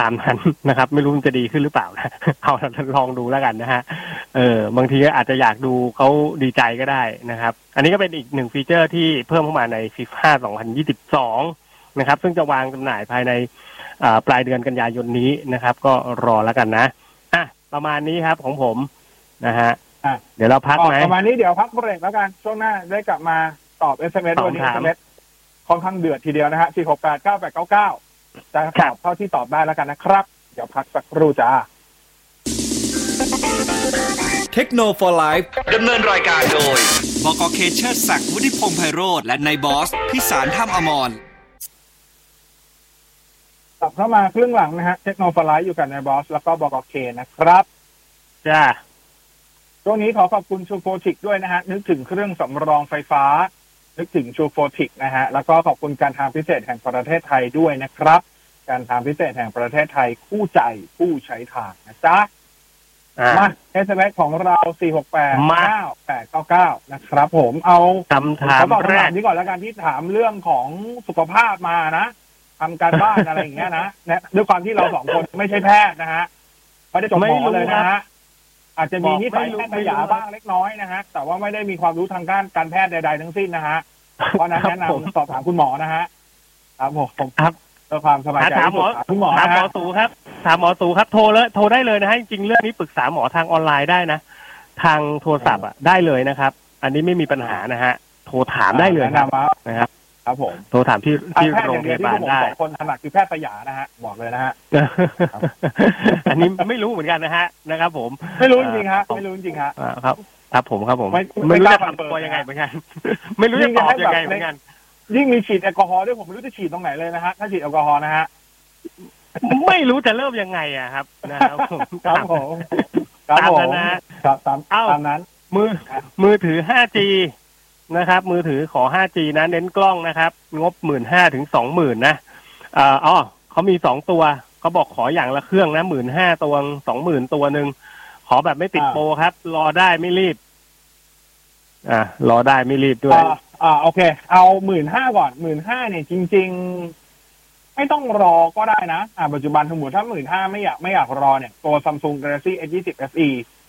ตามนั้นนะครับ ไม่รู้มันจะดีขึ้นหรือเปล่านะเอาลองดูแล้วกันนะฮะเออบางทีก็อาจจะอยากดูเขาดีใจก็ได้นะครับ อันนี้ก็เป็นอีกหนึ่งฟีเจอร์ที่เพิ่มเข้ามาในฟีฟ่า2022 นะครับ ซึ่งจะวางจำหน่ายภายใน ปลายเดือนกันยายนนี้นะครับ ก็รอแล้วกันนะอะประมาณนี้ครับของผมนะฮะอะเดี๋ยวเราพักไหมประมาณนี้เดี๋ยวพักเบรกแล้วกันช่วงหน้าได้กลับมาตอบ SMS ตอบวันนี้ถาม SMS ค่อนข้างเดือดทีเดียวนะฮะ4 6 8 9 8 9 9จะคตรัอบบเท่าที่ตอบได้แล้วกันนะครับ เดี๋ยวพักสักครู่จ้าเทคโนโลยีดำเนินรายการโดย บกเคเชอร์ศักดิ์วุฒิพงษ์ไพโรธและนายบอส พิสารท่ามอมร กลับเข้ามาครึ่งหลังนะฮะ เทคโนโลยีอยู่กับนายบอส แล้วก็บกเคนะครับ จ้าช่วงนี้ขอขอบคุณชูโฟติกด้วยนะฮะ นึกถึงเครื่องสำรองไฟฟ้า นึกถึงชูโฟติกนะฮะ แล้วก็ขอบคุณการทางพิเศษแห่งประเทศไทยด้วยนะครับ การทางพิเศษแห่งประเทศไทยคู่ใจผู้ใช้ทางนะจ๊ะอ่ามาเอสเของเรา 4 6 8มา9 8 9 9 นะครับผมเอาคำถามเขาตอบแรคำถากมนี้ก่อนแล้วกันที่ถามเรื่องของสุขภาพมานะ ทำการบ้านอะไรอย่างเงี้ยนะเนี่ยด้วยความที่เราสองคนไม่ใช่แพทย์นะฮะไม่ได้จบหมอเลยนะฮะอาจจะมีนิสัยแพทย์สยาบ้างเล็กน้อยนะฮะแต่ว่าไม่ได้มีความรู้ทางด้านการแพทย์ใด ๆ ทั้งสิ้นนะฮะเพราะฉะนั้นครับแนะผมนำสอบถามคุณหมอนะฮะครับผมครับเพื่อความสบายใจถามหมอที่สุดถามคุณหมอถามนะหมอฮะตูครับ ถามหมอตูครับโทรเลยโทรได้เลยนะฮะจริงๆเรื่องนี้ปรึกษาหมอทางออนไลน์ได้นะ ทางโทรศัพท์อะได้เลยนะครับ อันนี้ไม่มีปัญหานะฮะโทรถามได้เลยครับแนะนำว่านะครับ ครับผมโทรถามที่ที่แพทย์โรองย่างพเดียวที่ยาบาพลวกผมได้สองคนถนัดคือแพทย์สยามนะฮะบอกเลยนะฮะอันนี้ไม่รู้เหมือนกันนะฮะนะครับ ผมไม่รู้จริงๆฮะไม่รู้จริงๆฮะอ่าครับ ครับผมครับผมไม่ไม่รู้ไม่กล้าจะทำตัวเปิดนะยังไงเหมือนกันไม่รู้จะตอบยังไงเหมือนกัน ยิ่งมีฉีดแอลกอฮอล์ด้วยผมไม่รู้จะฉีดตรงไหนเลยนะฮะถ้าฉีดแอลกอฮอล์นะฮะไม่รู้จะเริ่มยังไงอะครับนะครับผมครับผมครับตามผมนั้นนะฮะครับตามเอ้าตามนั้น มือมือถือ 5G นะครับ มือถือขอ 5G นะ เน้นกล้องนะครับ งบหมื่นห้าถึงสองหมื่นนะเอ่ออ๋อเขามีสองตัวเขาบอกขออย่างละเครื่องนะหมื่นห้าตัวสองหมื่นตัวหนึ่งขอแบบไม่ติดอ่าโปรครับ รอได้ไม่รีบ อ่ารอได้ไม่รีบด้วยอ่าอ่าโอเค เอาหมื่นห้าก่อนหมื่นห้าเนี่ยจริง ๆ ไม่ต้องรอก็ได้นะ อ่าปัจจุบันสมมติถ้าหมื่นห้าไม่อยากไม่อยากรอเนี่ย ตัว Samsung Galaxy S20 FE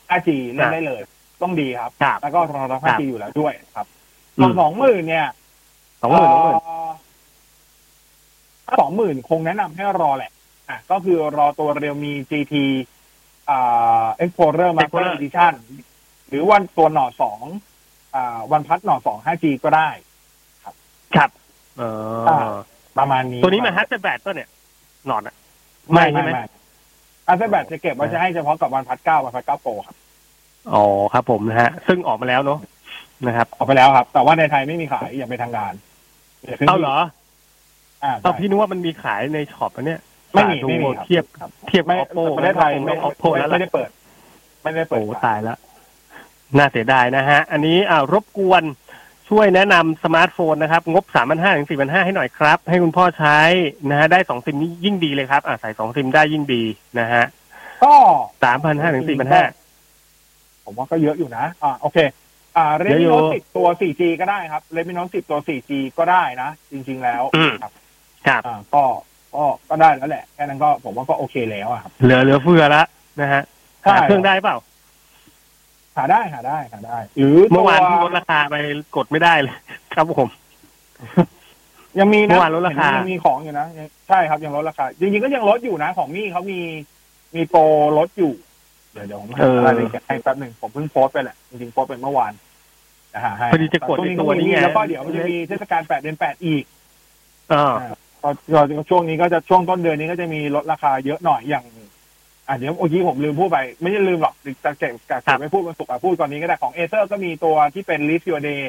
5G เล่นได้เลย ต้องดีครับครับแล้วก็รอรับ 5G อยู่แล้วด้วยครับ อืส่วนมสองหมื่นเนี่ยสองหมื่นสองหมื่นสองหมื่นคงแนะนำให้รอแหละ อะ ก็คือรอตัวเรียวมี GT อ่า Explorer Master Explorer Edition หรือวันตัวหน่อสองอ่า วันพัดหน่อสอง 5G ก็ได้ ครับเออประมาณนี้ ตัวนี้มันฮัตเตอร์แบตตัวเนี่ยหนอนอะไม่ใช่ไม่ไหมไม่อาเซแบตจะเก็บไว้จะให้เฉพาะกับวันพัดเก้าวันพัดเก้าโปรครับ อ๋อครับผมนะฮะ ซึ่งออกมาแล้วเนาะ นะครับออกไปแล้วครับ แต่ว่าในไทยไม่มีขายอย่างเป็นทางการเอาเหรออ่าเอาใช่พี่นึกว่ามันมีขายในช็อปอะเนี่ยไม่มีดูไม่มีครับเทียบครับเทียบไม่ oppo ประเทศไทยไม่ไม่ oppo แล้วไม่ล่ะได้เปิด ไม่ได้เปิดโอ้ตายแล้วน่าเสียดายนะฮะ อันนี้อ่ารบกวนช่วยแนะนำสมาร์ทโฟนนะครับ งบสามพันห้าถึงสี่พันห้าให้หน่อยครับ ให้คุณพ่อใช้นะฮะได้สองซิมนี่ยิ่งดีเลยครับอ่าใส่สองซิมได้ยิ่งดีนะฮะก็สามพันห้าถึงสี่พันห้าผมว่าก็เยอะอยู่นะ อ่าโอเค อ่า Redmi Note สิบเยอะอยู่ตัว 4G ก็ได้ครับ Redmi Note สิบตัว 4G ก็ได้นะ จริง ๆ แล้วอืมครับครับอ่าก็ก็ก็ได้แล้วแหละแค่นั้นก็ผมว่าก็โอเคแล้วอะครับ เหลือเหลือเฟือละนะฮะใช่หาเครื่องได้เปล่า หาได้หาได้หาได้หรือเมื่อวานตัที่ลดราคาไปกดไม่ได้เลย ครับผมยังมีเมื่นะอวานลดราคาเห็นยังมีของอยู่นะยังใช่ครับยังลดราคาจริงๆก็ยังลดอยู่นะ ของมี่เขามีมีโปรลดอยู่ เดี๋ยวเดี๋ยวผมหารายละเอียดให้แป๊บหนึ่งผมเพิ่งโพสต์ไปแหละจริงๆโพสต์ไปเมื่อวานนะฮะให้ พอดีจะกดช่วงในนี้ตัก็วมีนี้ไงแล้วก็เดี๋ยวมันจะมีเทศกาลแปดเดือนแปดอีกอ่าก็ก็ช่วงนี้ก็จะช่วงต้นเดือนนี้ก็จะมีลดราคาเยอะหน่อยอย่างอะเดี๋ยวเมื่อกี้ผมลืมพูดไป ไม่ใช่ลืมหรอกจะเก็บเก็บไม่พูดวันศุกร์อะพูดตอนนี้ก็ได้ของ Acer ก็มีตัวที่เป็น Live Your Day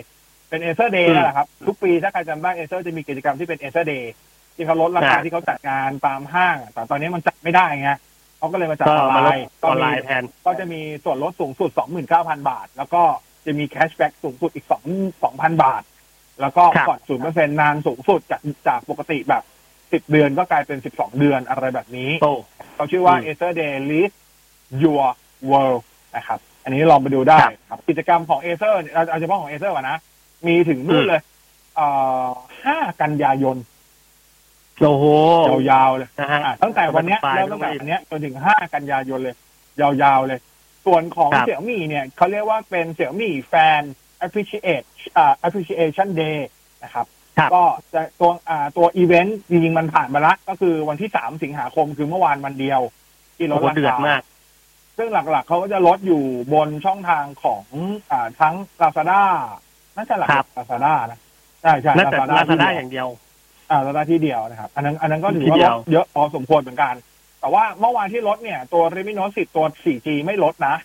เป็น Acer Day นั่นแหละครับ ทุกปีถ้าใครจำได้ Acer จะมีกิจกรรมที่เป็น Acer Day ที่เขาลดราคาที่เขาจัดงานตามห้างอะแต่ตอนนี้มันจัดไม่ได้ไงเขาก็เลยมาจัดก็ออนมาไลลดน์ออนไลมีน์แทนก็จะมีส่วนลดสูงสุด29,000บาท แล้วก็ จะมี cashback สูงสุดอีก2 2,000บาท แล้วก็ครับผ่อน0%นานสูงสุดจากจากปกติแบบ10เดือนก็กลายเป็น12เดือนอะไรแบบนี้โตเขาชื่อว่าอืม Acer Day Lead Your World นะครับ อันนี้ลองไปดูได้ครับครับกิจกรรมของ Acer เนี่ยเอาเอาเฉพาะของ Acer ก่อนนะ มีถึงนู่นเลยเอ่อ5กันยายนโอ้โหยาวๆเลยนะฮะอะตั้งแต่วันเนี้ยสบายเริ่มตั้งแต่วันเนี้ยจนถึง5กันยายนเลย ยาวๆเลย ส่วนของครับ เสี่ยมี่เนี่ยเขาเรียกว่าเป็นเสี่ยมี่แฟน appreciate อ่า appreciation day นะครับ ครับก็จะตัวอ่าตัวอีเวนต์จริงๆมันผ่านมาละก็คือวันที่3สิงหาคมคือเมื่อวานวันเดียวที่ลโอ้ดโหราเดือดคามาก ซึ่งหลักๆเขาก็จะลดอยู่บนช่องทางของอ่าทั้ง Lazada น่าจะหลัก ครับๆ Lazada นะใช่ใช่ น่าจะ Lazada ลาซาด้าที่เดียวอย่างเดียว อ่าลดได้ที่เดียวนะครับ อันนั้นอันนั้นก็ถือที่ว่าเดีลยว ดเยอะพอสมควรเหมือนกัน แต่ว่าเมื่อวานที่ลดเนี่ยตัว Redmi Note 10ตัว 4G ไม่ลดนะ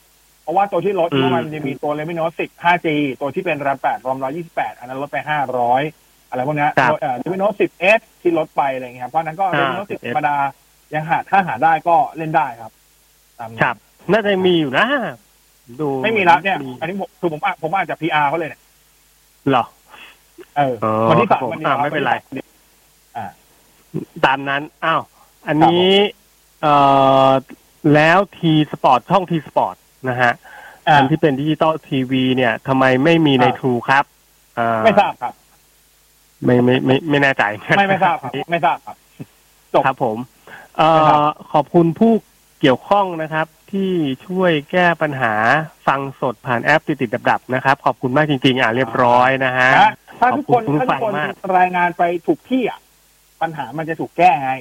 เพราะว่าตัวที่ลดอืมเมื่อวานมันจะมีตัว Redmi Note 10 5G ตัวที่เป็น RAM 8 ROM 128อันนั้นลดไป500อะไรพวกเนี้ยครับเอ่อ Redmi Note 10s ที่ลดไปอะไรเงี้ยครับเพราะฉะนั้นก็อ่า Redmi Note 10 10S ธรรมดายังหาถ้าหาได้ก็เล่นได้ครับตามนี้ครับน่าจะมีอยู่นะดูไม่มีแล้วเนี่ย อันนี้ผมคือผมอะผมอ่านจาก PR เขาเลยเนี่ยเหรอเอออ๋อวันที่ครัสาบมผมวันนี้อ่าไม่เป็นไรอ่าตามนั้นอ้าวอันนี้ เอ่อแล้ว T Sports ช่อง T Sports นะฮะอ่าอันที่เป็นดิจิตอลทีวีเนี่ยทำไมไม่มีในอ่า True ครับอ่าไม่ทราบครับ ไม่ไม่ไม่ไม่แน่ใจไม่ไม่ทราบครับไม่ทราบครับจบครับผม เอ่ไม่ทราอบขอบคุณผู้เกี่ยวข้องนะครับ ที่ช่วยแก้ปัญหาฟังสดผ่านแอปติดติดดับดับๆนะครับ ขอบคุณมากจริง ๆ อ่าเรียบร้อยนะฮะนะถ้าทุกคนขอบคุณถ้าทุกคนผู้ฟังมากรายงานไปถูกที่อะปัญหามันจะถูกแก้ไง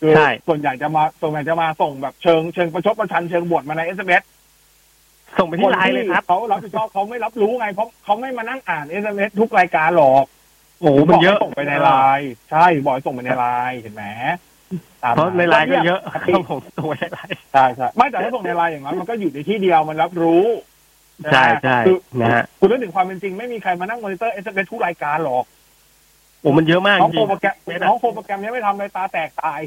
คือใช่ส่วนใหญ่จะมาส่วนใหญ่จะมาส่งแบบเชิงเชิงประชดประชันเชิงบวชมาใน SMS ส่งไปที่ไลน์เลยครับเขารับผิดชอบเขาไม่รับรู้ไงเพราะเขาไม่มานั่งอ่าน SMS ทุกรายการหรอกโอ้โหมันเยอะบกให้ส่งไปในไลน์ใช่บอกให้ส่งไปในไลน์เห็นไหมตมเพราะในไลน์ก็เยอะครับครับผมตัวในไลน์ใช่ใช่ไม่แต่ถ้าส่งในไลน์อย่างนั้นมันก็อยู่ในที่เดียวมันรับรู้ใช่ใช่คือนะฮะคุณเรื่องถึงความเป็นจริงไม่มีใครมานั่ง monitor SMS ทุกรายการหรอกโอ้มันเยอะมากน้องจโปริรงโปรแกรมไม่ได้น้องโปรโปรแกรมยังไม่ทำเลยตาแตกตาย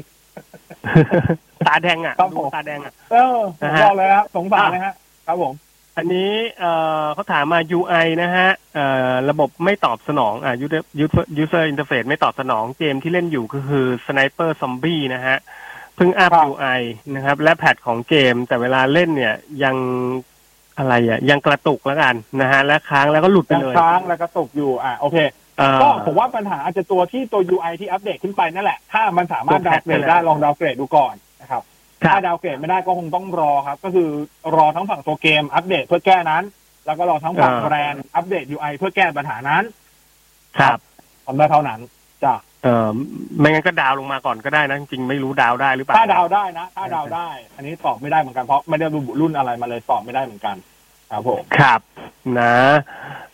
ตาแดงอะครับดูผมตาแดงอะเออผมนะฮะบอกเลยครับสงสารนะฮะครับผม อันนี้เอ่อเขาถามมา UI นะฮะเอ่อระบบไม่ตอบสนองอ่า user user user interface ไม่ตอบสนองเกมที่เล่นอยู่ก็คือ Sniper Zombie นะฮะเพิ่งอัพครับ UI นะครับ และแพทของเกม แต่เวลาเล่นเนี่ยยังอะไรอะยังกระตุกแล้วกันนะฮะและค้างแล้วก็หลุดไปยังเลยค้างแล้วก็ตกอยู่อะโอเคเอ่อ ก็ผมว่าปัญหาอาจจะตัวที่ตัว UI ที่อัปเดตขึ้นไปนั่นแหละ ถ้ามันสามารถตัวดาแพวทเกรดนั่นแหละได้ลองดาวเกรดดูก่อนนะครับครับ ถ้าดาวเกรดไม่ได้ก็คงต้องรอครับ ก็คือรอทั้งฝั่งตัวเกมอัปเดตเพื่อแก้นั้น แล้วก็รอทั้งฝั่งอ่าแบรนด์อัปเดต UI เพื่อแก้ปัญหานั้น ครับทำได้เท่านั้นจ้ะเอ่อไม่งั้นก็ดาวลงมาก่อนก็ได้นะจริงๆไม่รู้ดาวได้หรือเปล่าถ้าดาวได้นะถ้าดาวได้ อันนี้ตอบไม่ได้เหมือนกันเพราะไม่ได้ระบุรุ่นอะไรมาเลยตอบไม่ได้เหมือนกัน ครับผมครับ นะ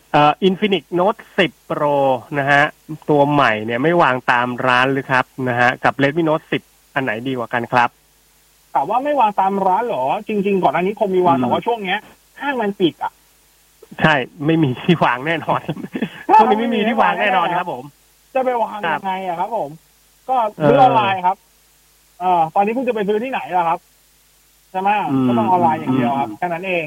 เอ่อ Infinix Note 10 Pro นะฮะ ตัวใหม่เนี่ยไม่วางตามร้านหรือครับนะฮะ กับ Redmi Note 10 อันไหนดีกว่ากันครับถามว่าไม่วางตามร้านเหรอ จริง ๆ ก่อนอันนี้คงมีวางอืมแต่ว่าช่วงเนี้ยห้างมันปิดอะ ใช่ ไม่มีที่วางแน่นอนช่วงนี้ไม่มีที่วางแน่นอนครับผม จะไปวางครับยังไงอะครับ ผม ก็ซื้อเออออนไลน์ครับเออตอนนี้คุณจะไปซื้อที่ไหนล่ะครับใช่ไหมอืมก็ต้องออนไลน์อย่างเดียวครับแค่นั้นเอง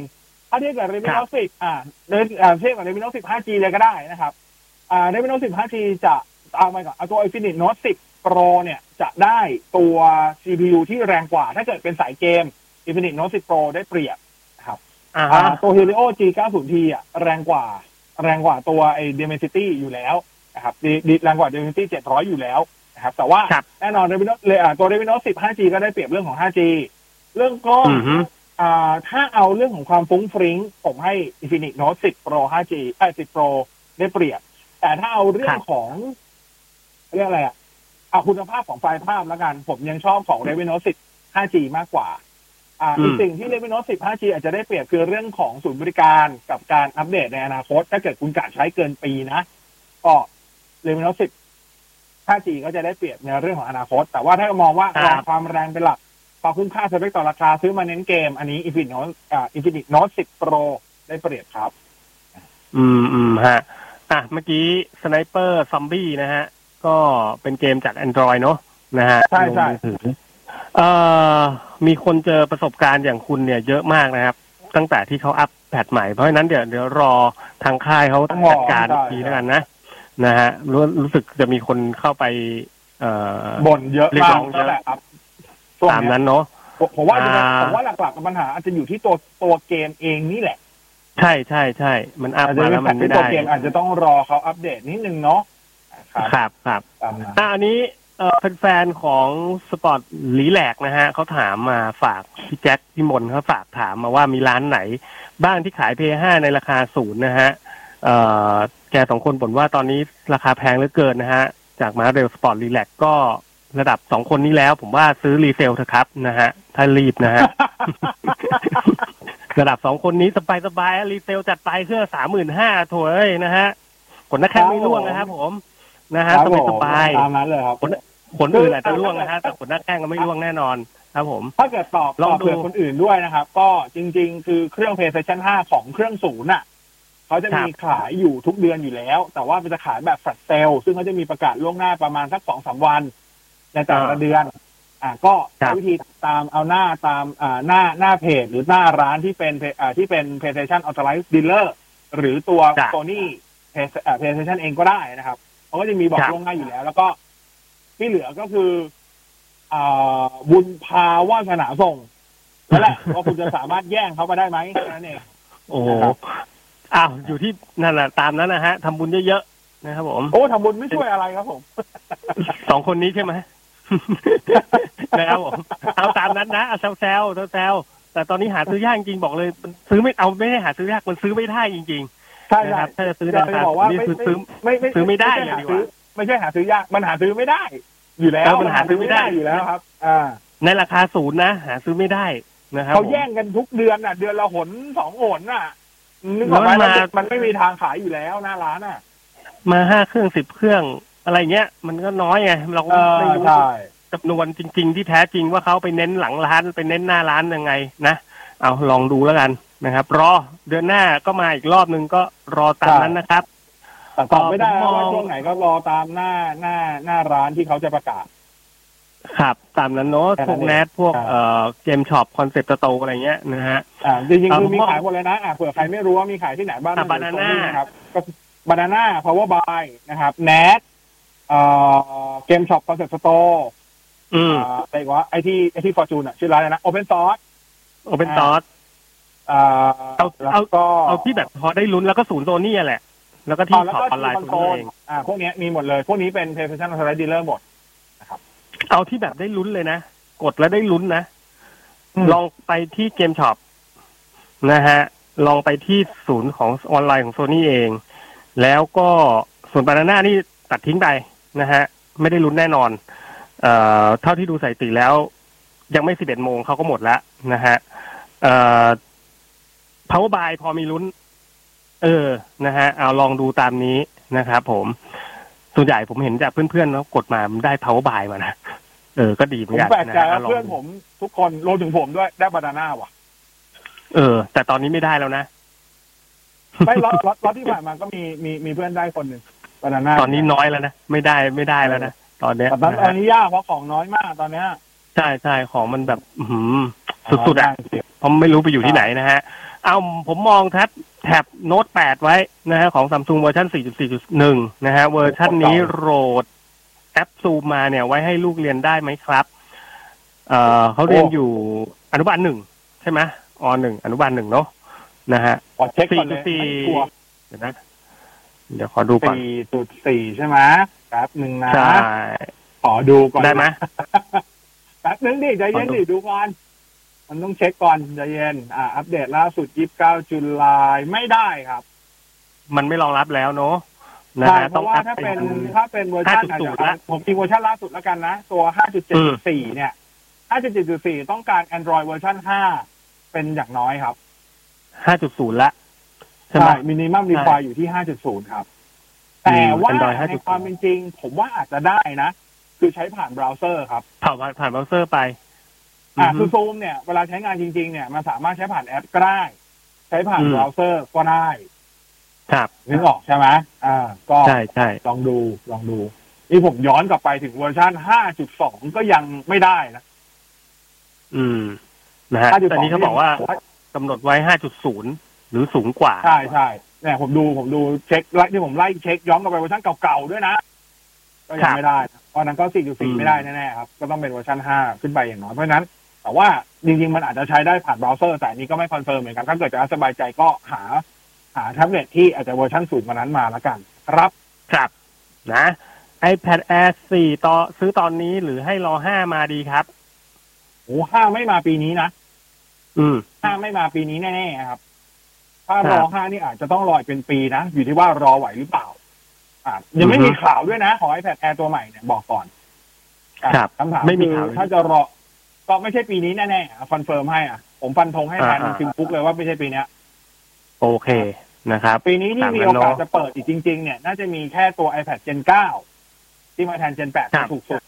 ถ้าเทียบกับ Redmi ครับ Note 10อ่าเดินอ่าเทียบกับ Redmi Note 10 5G เลยก็ได้นะครับ อ่า Redmi Note 10 5G จะเอาไปก่อนเอาตัว Infinix Note 10 Pro เนี่ยจะได้ตัว CPU ที่แรงกว่า ถ้าเกิดเป็นสายเกม Infinix Note 10 Pro ได้เปรียบอ่าอ่าฮะตัว Helio G90T อะแรงกว่า แรงกว่าตัวไอ้ Dimensity อยู่แล้วนะครับดีดีแรงกว่า Dimensity 700 อยู่แล้วนะครับ แต่ว่าครับแน่นอน Redmi Note เลยอ่าตัว Redmi Note 10 5G ก็ได้เปรียบเรื่องของ 5G เรื่องกล้องอือฮึอ่า ถ้าเอาเรื่องของความฟุ้งฟริ้ง ผมให้ Infinix Note 10 Pro 5G เอ้ย10 Pro ได้เปรียบ แต่ถ้าเอาเรื่องของ เรื่องอะไรอะเอาคุณภาพของไฟล์ภาพแล้วกัน ผมยังชอบของ Redmi Note 10 5G มากกว่า อ่าอืมอีกสิ่งที่ Redmi Note 10 5G อาจจะได้เปรียบคือเรื่องของศูนย์บริการกับการอัปเดตในอนาคต ถ้าเกิดคุณกะใช้เกินปีนะ ก็ Redmi Note 10 5G ก็จะได้เปรียบในเรื่องของอนาคต แต่ว่าถ้ามองว่าครับรองความแรงเป็นหลัก ความคุ้มค่าสเปคต่อราคาซื้อมาเน้นเกม อันนี้ Infinix Note อ่า Infinix Note 10 Pro ได้เปรียบครับ อืมอืมฮะ อะ เมื่อกี้ Sniper Zombie นะฮะ ก็เป็นเกมจาก Android เนาะนะฮะใช่ใช่ลงมือถือเอ่อมีคนเจอประสบการณ์อย่างคุณเนี่ยเยอะมากนะครับ ตั้งแต่ที่เขาอัป patch ใหม่ เพราะฉะนั้นเดี๋ยวเดี๋ยวรอทางค่ายเขาต้องรอจัดการอีกใช่ทีแล้วกันนะนะฮะรู้รู้สึกจะมีคนเข้าไป เอ่อบ่นเยอะเรียกร้องมาเยอะ ตามเนี้ยนั้นเนาะผมผมว่าจะเป็นอ่าผมว่าหลักๆปัญหาอาจจะอยู่ที่ตัวตัวเกมเองนี่แหละ ใช่ใช่ใช่มันอัพอาจจะมาเป็แล้วนมันที่ไม่ตัวได้เกมอาจจะต้องรอเขาอัปเดตนิดนึงเนาะครับครับครับตามนั้นอะอันนี้เอ่อแฟนๆของสปอร์ตหลีแหลกนะฮะเขาถามมาฝากพี่แจ็คพี่มนเขาฝากถามมาว่ามีร้านไหน บ้างที่ขายเพย์ห้าในราคาศูนย์นะฮะเอ่อแกสองคนบ่นว่าตอนนี้ราคาแพงเหลือเกินนะฮะ จากมาเรลสปอร์ตรีแลกก็ ระดับสองคนนี้แล้ว ผมว่าซื้อรีเซลเถอะครับนะฮะ ถ้ารีบนะฮะ ระดับสองคนนี้สบายสบายๆ resell จัดไปเครื่องสามหมื่นห้าถวยนะฮะขนหน้าแข้งไม่ร่วงนะครับผมนะฮะครับสบายสบายผมตามนั้นเลยครับขนอื่นอาจจะร่วงนะฮะแต่ขนหน้าแข้งก็ไม่ร่วงแน่นอนครับผม ถ้าเกิดตอบลตองอบดูเผื่อคนอื่นด้วยนะครับ ก็จริง ๆ คือเครื่อง PlayStation 5 ของเครื่องศูนย์น่ะเขาจะมีขายอยู่ทุกเดือนอยู่แล้ว แต่ว่ามันจะขายแบบ flash sale ซึ่งเขาจะมีประกาศล่วงหน้าประมาณสักสองสามวัน ในแต่ละเดือน อ่า ก็ครัใช้บวิธีตามเอาหน้าตามอ่าหน้าหน้าเพจ หรือหน้าร้านที่เป็นอ่าที่เป็น PlayStation Authorized Dealer หรือตัวจ้ะ Sony Play- อ่า PlayStation เองก็ได้นะครับเขาก็จะมีบอกครับล่วงหน้าอยู่แล้ว แล้วก็ที่เหลือก็คืออ่าบุญพาวาสนาส่งนั่นแหละว่าคุณจะสามารถแย่งเขามาได้ไหมแค่นั้นเองโอ้โหนะครับอ้าวอยู่ที่นั่นแหละตามนั้นนะฮะทำบุญเยอะๆนะครับผม โอ้ทำบุญไม่ช่วยอะไรครับผม สองคนนี้ใช่ไหม นะครับผมเอาตามนั้นนะเอาแซวๆแซวๆแต่ตอนนี้หาซื้อยากจริงๆบอกเลยมันซื้อไม่เอาไม่ได้หาซื้อยากมันซื้อไม่ได้จริงใช่ๆนะใช่ครับถ้าจะซื้อจะราไปคาบอกว่านี่ไม่คือซื้อไม่ไม่ซื้อไม่ได้ใช่เลยหาดีกว่าซื้อไม่ใช่หาซื้อยากมันหาซื้อไม่ได้ อยู่แล้วเออมันหาซื้อไม่ได้อยู่แล้วครับ อ่า ในราคาศูนย์นะหาซื้อไม่ได้นะครับเขาผมแย่งกันทุกเดือนน่ะ เดือนละหนสองหนน่ะนึกออกไหมแล้วมันมามันไม่มีทางขายอยู่แล้วหน้าร้านอะ มาห้าเครื่องสิบเครื่อง อะไรเงี้ย มันก็น้อยไงเราก็เออไม่รู้ใช่จำนวนจริง ๆ ที่แท้จริงว่าเขาไปเน้นหลังร้านไปเน้นหน้าร้านยังไงนะเอาลองดูแล้วกันนะครับ รอเดือนหน้าก็มาอีกรอบนึงก็รอตามนั้นนะครับแต่ตอบไม่ได้ผมมองว่าช่วงไหนก็รอตามหน้าหน้าหน้าร้านที่เขาจะประกาศครับตามนั้นเนาะแค่พนั้วกนเอง NADZ พวกครับเอ่อเกมช็อป concept store อะไรเงี้ยนะฮะอ่าจริงๆคือมีเอาขายหมดเลยนะอ่าเผื่อใครไม่รู้ว่ามีขายที่ไหนบ้างอะใน Banana โซนะครับก็ Banana Power Buy นะครับ NADZ เอ่อเกมช็อป concept store อืมอะไรอีกวะไอที่ไอที่ฟอร์จูนอะ ชื่อร้านอะไรนะ Open Source Open Source อ่าเอาแล้วเอาก็เอาที่แบบพอได้ลุ้นแล้วก็ศูนย์โซนี่แหละ แล้วก็ที่อ่าแล้วช็อปก็ออนไลน์ที่ศูคอนนโซลย์เองอ่าพวกเนี้ยมีหมดเลย พวกนี้เป็น PlayStation Authorized Dealer หมดเอาที่แบบได้ลุ้นเลยนะ กดแล้วได้ลุ้นนะอืมลองไปที่เกมช็อปนะฮะ ลองไปที่ศูนย์ของออนไลน์ของโซนี่เอง แล้วก็ส่วนบานาน่านี่ตัดทิ้งไป นะฮะ ไม่ได้ลุ้นแน่นอน เอ่อเท่าที่ดูสถิติแล้ว ยังไม่สิบเอ็ดโมงเขาก็หมดแล้วนะฮะ เอ่อ power buy พอมีลุ้น เออ นะฮะ เอาลองดูตามนี้นะครับผมส่วนใหญ่ผมเห็นจากเพื่อนๆแล้วกดมามันได้ power buy มานะ เออ ก็ดีเหมืผอนมกันแปลกใจนะฮะว่าลองเพื่อนดูผมทุกคนรวมถึงผมด้วยได้บานาน่าว่ะ เออ แต่ตอนนี้ไม่ได้แล้วนะ ไม่ล็อตล็อตล็อตที่ผ่านมาก็มีมีมีเพื่อนได้คนหนึ่ง บานาน่าตอนนี้น้อยแล้วนะไม่ได้ไม่ได้แล้วนะตอนเนี้ยแต่ตอนนะตอนฮะนี้ยากเพราะของน้อยมากตอนเนี้ยใช่ใช่ของมันแบบอื้อหือสุดๆอะจริงผมไม่รู้ไปอยู่ที่ไหนนะฮะ เอาผมมองแท็บแท็บโน้ต8ไว้นะฮะของซัมซุงเวอร์ชัน4.4.1 นะฮะเวอร์ชันนี้โหลดแอปซูมมาเนี่ยไว้ให้ลูกเรียนได้ไหมครับ เอ่อเขาเรียนอยู่อนุบาลหนึ่งใช่ไหมอหนึ่งอนุบาลหนึ่งเนาะนะฮะขอเช็คก่อนเลยสี่ไม่ชัวร์เดี๋ยวนะ เดี๋ยวขอดูก่อนสี่จุดสี่ใช่ไหมแป๊บหนึ่งนะใช่ขอดูก่อนได้ไหมแป๊บหนึงดิใจเย็นดิดูก่อนมันต้องเช็คก่อนใจเย็น อ่า อัปเดตล่าสุด29จุลายไม่ได้ครับ มันไม่รองรับแล้วเนาะนะใช่ฮะเพต้องราะว่าอัพถ้าเป็เป็นนถ้าเป็นเวอร์ชันอาจ5.0จะละผมมีเวอร์ชันล่าสุดแล้วกันนะ ตัว 5.7.4 เนี่ย 5.7.4 ต้องการ Android เวอร์ชัน5 เป็นอย่างน้อยครับห้าจุดศูนย์ละใช่ไหมใช่ minimum require อยู่ที่5.0ครับ แต่ว่า Android ใน5.0ความเป็นจริง ผมว่าอาจจะได้นะ คือใช้ผ่านเบราว์เซอร์ครับ ผ่านผ่านเบราว์เซอร์ไป อ่าอือฮึคือซูมเนี่ย เวลาใช้งานจริง ๆ เนี่ย มันสามารถใช้ผ่านแอปก็ได้ ใช้ผ่านอืมเบราว์เซอร์ก็ได้ ครับนึกออกใช่ไหมอ่า ก็ใช่ใช่ลองดูลองดู นี่ผมย้อนกลับไปถึงเวอร์ชัน5.2ก็ยังไม่ได้นะ อืม นะฮะ5.2แต่นี้เขาบอกว่ากำหนดไว้ห้าจุดศูนย์ หรือสูงกว่า ใช่ใช่เนี่ยผมดูผมดูเช็คไล่ที่ผมไล่เช็คย้อนกลับไปเวอร์ชันเก่าๆด้วยนะ ก็ยังไม่ได้นะเพราะฉะนั้นก็อืม4.4ไม่ได้แน่ๆครับ ก็ต้องเป็นเวอร์ชัน5ขึ้นไปอย่างน้อยเพราะฉะนั้น แต่ว่าจริงๆ มันอาจจะใช้ได้ผ่านเบราว์เซอร์แต่อันนี้ก็ไม่ confirm เหมือนกัน ถ้าเกิดจะสบายใจก็หา หาแท็บเล็ตที่อาจจะเวอร์ชันสูงกว่านั้นมาแล้วกัน ครับครับนะ iPad Air 4ต่อซื้อตอนนี้หรือให้รอ 5 มาดีครับโอ้ห้าไม่มาปีนี้นะ อืมห้าไม่มาปีนี้แน่ๆครับ ถ้าครรัอบห้านี่อาจจะต้องรออีกเป็นปีนะ อยู่ที่ว่ารอไหวหรือเปล่า อ่า ยังไม่อือฮึมีข่าวด้วยนะ ของ iPad Air ตัวใหม่เนี่ยบอกก่อนอะครับคำถามไม่มีคือข่าวเลยถ้าจะรอ ก็ไม่ใช่ปีนี้แน่ๆอะ confirm ให้อะ ผมฟันธงให้แทนอ่าๆ Tim Cook เลยว่าไม่ใช่ปีเนี้ยโอเคนะครับ ปีนี้ที่ตามมีนั้โอนกาสเนอะจะเปิดอีกจริง ๆ เนี่ย น่าจะมีแค่ตัว iPad Gen 9 ที่มาแทน Gen 8ครับถูกสุด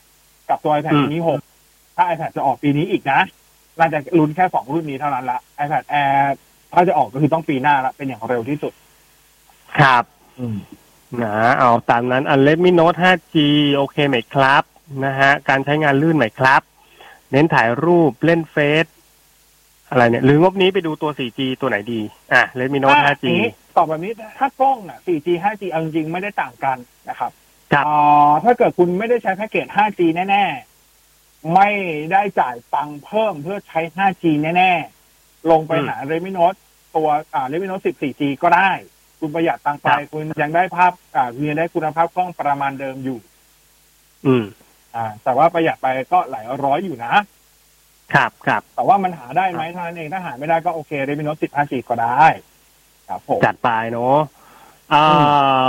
กับตัว iPad อืม mini 6 ถ้า iPad จะออกปีนี้อีกนะน่าจะลุ้นแค่สองรุ่นนี้เท่านั้นละ iPad Air ถ้าจะออกก็คือต้องปีหน้าละเป็นอย่างเร็วที่สุด ครับนะเอาตามนั้นอัน Redmi Note 5G โอเคไหมครับ นะฮะ การใช้งานลื่นไหมครับ เน้นถ่ายรูปเล่นเฟซอะไรเนี่ย หรืองบนี้ไปดูตัว 4G ตัวไหนดี อะ Redmi Note ถ้า 5G นี้ตอบแบบนี้ถ้ากล้องอะ 4G 5G เอาจริงๆไม่ได้ต่างกันนะครับครับอ่าถ้าเกิดคุณไม่ได้ใช้แพ็กเกจ 5G แน่ ๆ ไม่ได้จ่ายตังค์เพิ่มเพื่อใช้ 5G แน่ ๆ ลงไปอืมหา Redmi Note ตัวอ่า Redmi Note 10 4G ก็ได้ คุณประหยัดตังค์ไปครับคุณยังได้ภาพ อ่าคุณยังได้คุณภาพกล้องประมาณเดิมอยู่ อืม อ่า แต่ว่าประหยัดไปก็หลายร้อยอยู่นะครับครับแต่ว่ามันหาได้ไหมเท่านั้นเองถ้าหาไม่ได้ก็โอเค Redmi Note 10 5G ก็ได้ ครับผมจัดไปเนาะอ่า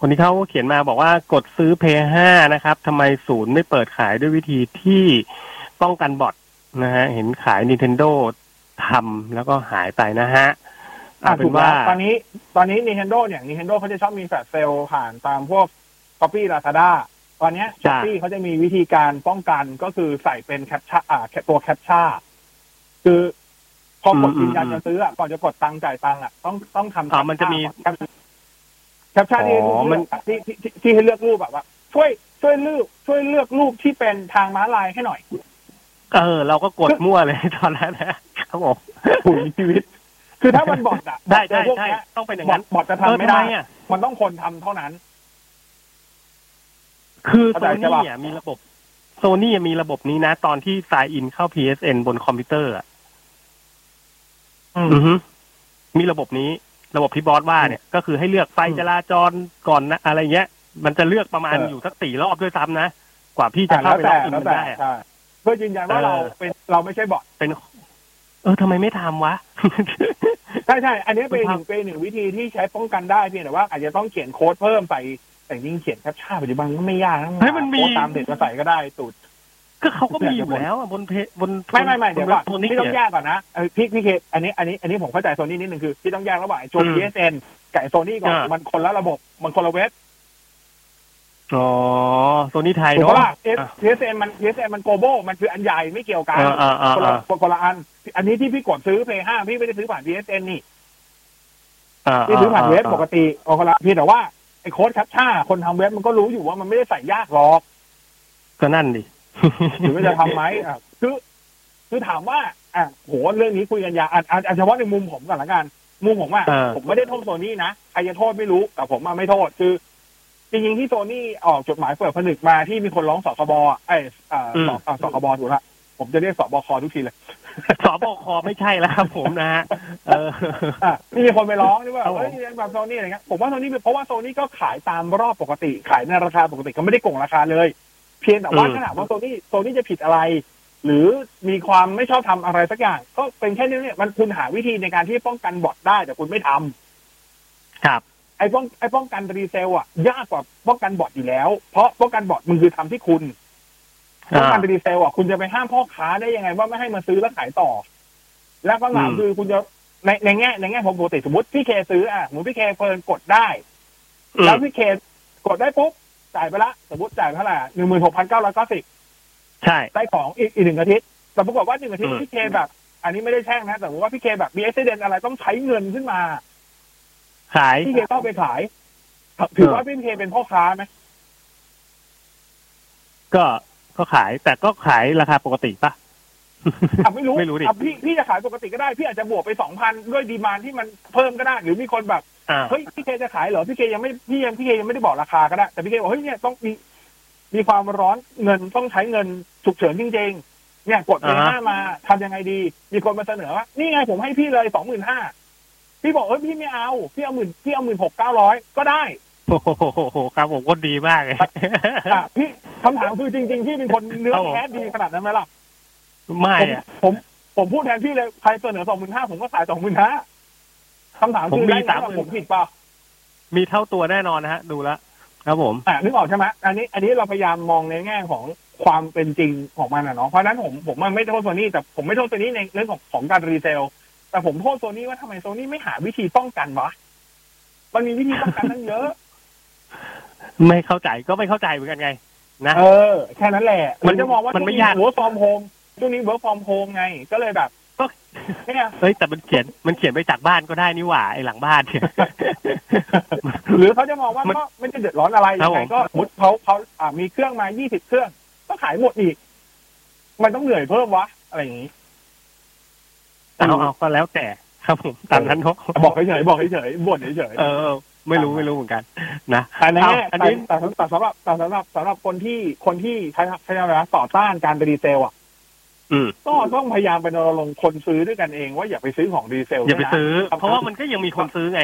คนที่เขาเขียนมาบอกว่ากดซื้อ p 5นะครับทำไมศูนย์ไม่เปิดขายด้วยวิธีที่ป้องกัน bot นะฮะ เห็นขาย Nintendo ทำแล้วก็หายไปนะฮะอ่าเอาเป็ถูนกว่าแล้วตอนนี้ตอนนี้ Nintendo เนี่ย Nintendo เขาจะชอบมี flash sale ผ่านตามพวก Shopee Lazada ตอนเนี้ยจ้ะ Shopee เขาจะมีวิธีการป้องกันก็คือใส่เป็น captcha อ่าตัว captchaคือพอกดยืนยันจะซื้ออะก่อนจะกดตังค์จ่ายตังค์อะต้องต้องทำอ่ามันจะมีแคปชั่นที่อ๋อมันที่ที่ที่ที่ให้เลือกรูปแบบว่า ช่วยช่วยเลือกช่วยเลือกรูปที่เป็นทางม้าลายให้หน่อย เออ เราก็กดมั่วเลยตอนนั้นนะ ครับผมถุยชีวิต คือถ้ามันบอดอะได้บอทเจได้อพวกใช่เนี้ยต้องเป็นอย่างบอนั้ดนบอดจะเออทำไม่ได้ทำอะมันต้องคนทำเท่านั้น คือโซเข้าใจใช่นี่ปะอะมีระบบโซนี่มีระบบนี้นะ ตอนที่ sign in เข้า PSN บนคอมพิวเตอร์อะอือฮึมีระบบนี้ระบบที่บอสว่าเนี่ย ก็คือให้เลือกไฟอืมจราจรก่อนนะอะไรเงี้ย มันจะเลือกประมาณเออออยู่สักสี่รอบด้วยซ้ำนะ กว่าพี่จะอะเข้าแล้วไปล็แต่อกอินแล้วมันแต่ได้อะใช่เพื่อยืนยันว่าเออเราเป็นเราไม่ใช่บอทเป็น เออทำไมไม่ทำวะใช่ใช่อันนี้เป็นคุณหทำนึ่งเป็นหนึ่งวิธีที่ใช้ป้องกันได้เพียงแต่ว่าอาจจะต้องเขียนโค้ดเพิ่มใส่แต่จริงๆเขียนแคปชั่นปัจจุบันก็ไม่ยากนะเฮ้ยมันมีโค้ดตามเด็กก็ใส่ก็ได้ตูดก็เขาก็มีอยู่แล้วอะบนเพจบนไม่ไม่ไม่เดี๋ยวก่อนบนนี้พี่ต้องเนี่ยแยกก่อนนะเออพี่พี่เคอันนี้อันนี้อันนี้ผมเข้าใจโซนี่นิดนึงคือพี่ต้องแยกระหว่างไอ้ตัวอืม PSN กับไอ้โซนี่ก่อนอ่ามัมันคนละระบบมันคนละเว็บ อ๋อโซนี่ไทยถูกเนาะปะล่ะอะ PSN มัน PSN มันโกลบอลมันคืออันใหญ่ไม่เกี่ยวกันเออเออเออคนละเออคนละอัน อันนี้ที่พี่กดซื้อ Play 5พี่ไม่ได้ซื้อผ่าน PSN นี่ อ่าพี่ซื้อผ่านเว็บปกอ่าติโอเคละเพียงแต่ว่าไอ้โค้ดแคปชั่นคนทำเว็บมันก็รู้อยู่ว่ามันไม่ได้ใส่ยากหรอกก็นั่นดิหรือว่าจะทำไหมอะคือคือถามว่าอะโหเรื่องนี้คุยกันยาวอะอะอะเฉพาะในมุมผมก่อนละกัน มุมผมอะเออผมไม่ได้โทษโซนี่นะใครจะโทษไม่รู้แต่ผมมาไม่โทษ คือ จริงๆที่โซนี่ออกจดหมายเปิดผนึกมาที่มีคนร้องสคบอะไอ้เอ่อสอะสคบถูกละผมจะเรียกสบคทุกทีเลยสบคไม่ใช่แล้วครับผมนะฮะเอออะนี่มีคนไปร้องนี่ว่าครับผมเฮ้ยเรียนแบบโซนี่อะไรเงี้ยผมว่าโซนี่เพราะว่าโซนี่ก็ขายตามรอบปกติ ขายในราคาปกติก็ไม่ได้โกงราคาเลย เพียงแต่ว่าอืมถ้าถามว่าโซนี่โซนี่จะผิดอะไร หรือมีความไม่ชอบทำอะไรสักอย่าง ก็เป็นแค่นี้เนี่ยมันคุณหาวิธีในการที่ป้องกันบอทได้แต่คุณไม่ทำครับ ไอ้ป้องไอ้ป้องกันรีเซลอะยากกว่าป้องกันบอทอยู่แล้ว เพราะป้องกันบอทมันคือทำที่คุณป้องกัน resell อะคุณจะไปห้ามพ่อค้าได้ยังไง ว่าไม่ให้มาซื้อแล้วขายต่อ แล้วก็หลังอืมคือคุณจะในในแง่ในแง่ผมปกติสมมติพี่เคซื้ออะสมมติพี่เคเฟิร์นกดได้อืมแล้วพี่เคกดได้ปุ๊บจ่ายไปละสมมติจ่ายไปเท่าไหร่หนึ่งหมื่นหกพันเก้าร้อยเก้าสิบใช่ได้ของอีกอีกหนึ่งอาทิตย์แต่ปรากฏว่าหนึ่งอาทิตย์อืมพี่เคแบบ อันนี้ไม่ได้แช่งนะแต่ว่าพี่เคแบบมีอุบัติเหตุอะไรต้องใช้เงินขึ้นมา ขาย พี่เคต้องไปขายถือว่าพี่เคเป็นพ่อค้าไหมก็ก็ขายแต่ก็ขายราคาปกติปะอะไม่รู้ไม่รู้ดิอะพี่พี่จะขายปกติก็ได้ พี่อาจจะบวกไปสองพันด้วยดีมานที่มันเพิ่มก็ได้ หรือมีคนแบบอ่าเฮ้ยพี่เคจะขายเหรอพี่เคยังไม่พี่ยังพี่เคยังไม่ได้บอกราคาก็ได้ แต่พี่เคบอกเฮ้ยเนี่ยต้องมีมีความร้อนเงินต้องใช้เงินฉุกเฉินจริงๆเนี่ยกดไปอ่าฮะห้ามาทำยังไงดี มีคนมาเสนอว่านี่ไงผมให้พี่เลยสองหมื่นห้า พี่บอกเอ้ยพี่ไม่เอา พี่เอาหมื่นพี่เอาหมื่นหกเก้าร้อยก็ได้โอ้โหครับผมก็ดีมากเลยอะพี่คำถามคือจริง ๆ พี่เป็นคนเนื้อครับผมแท้ดีขนาดนั้นไหมล่ะ ไม่ผมอะผม ผมพูดแทนพี่เลยใครเสนอสองหมื่นห้าผมก็ขายสองหมื่นห้าคำถามผมคือมีได้ไหม30,000ว่าผมผิดเปล่ามีเท่าตัวแน่นอนนะฮะ ดูแล้วครับผมอ่านึกออกใช่ไหมอันนี้ อันนี้เราพยายามมองในแง่ของความเป็นจริงของมันนะเนาะเพราะฉะนั้นผมผมมันไม่โทษโซนี่แต่ผมไม่โทษโซนี่ในเรื่องของของการรีเซล แต่ผมโทษโซนี่ว่าทำไมโซนี่ไม่หาวิธีป้องกันวะมันมีวิธีป้องกันตั้งเยอะ ไม่เข้าใจก็ไม่เข้าใจเหมือนกันไง นะเออแค่นั้นแหละมันจะมองว่ามันไม่ยาก work from home ช่วงนี้ work from home ไง ก็เลยแบบก็เนี่ยเฮ้ยแต่มันเขียนมันเขียนไปจากบ้านก็ได้นี่หว่าไอ้หลังบ้านเนี่ยหรือเขาจะมองว่ามันก็ไม่ได้เดือดร้อนอะไรครัยับงไงผมก็สมมติเขาเขาอ่ามีเครื่องมา20เครื่อง ก็ขายหมดอีก มันต้องเหนื่อยเพิ่มวะอะไรอย่างนี้ เอาเอาก็แล้วแต่ครับผมตามนั้นเนาะบอกเฉยๆบอกเฉยๆบ่นเฉยเออ ไม่รู้ไม่รู้เหมือนกัน นะๆแต่ในแง่เอาอันแต่นี้แต่แต่สำหรับแต่สำหรับสำหรับคนที่คนที่ใช้ใช้อะไรนะต่อต้านการไป resell อะอืมก็ต้องพยายามไปรณรงค์คนซื้อด้วยกันเองว่าอย่าไปซื้อของ resell อย่าไปด้วยนะซื้อครับเพราะว่ามันก็ยังมีคนซื้อไง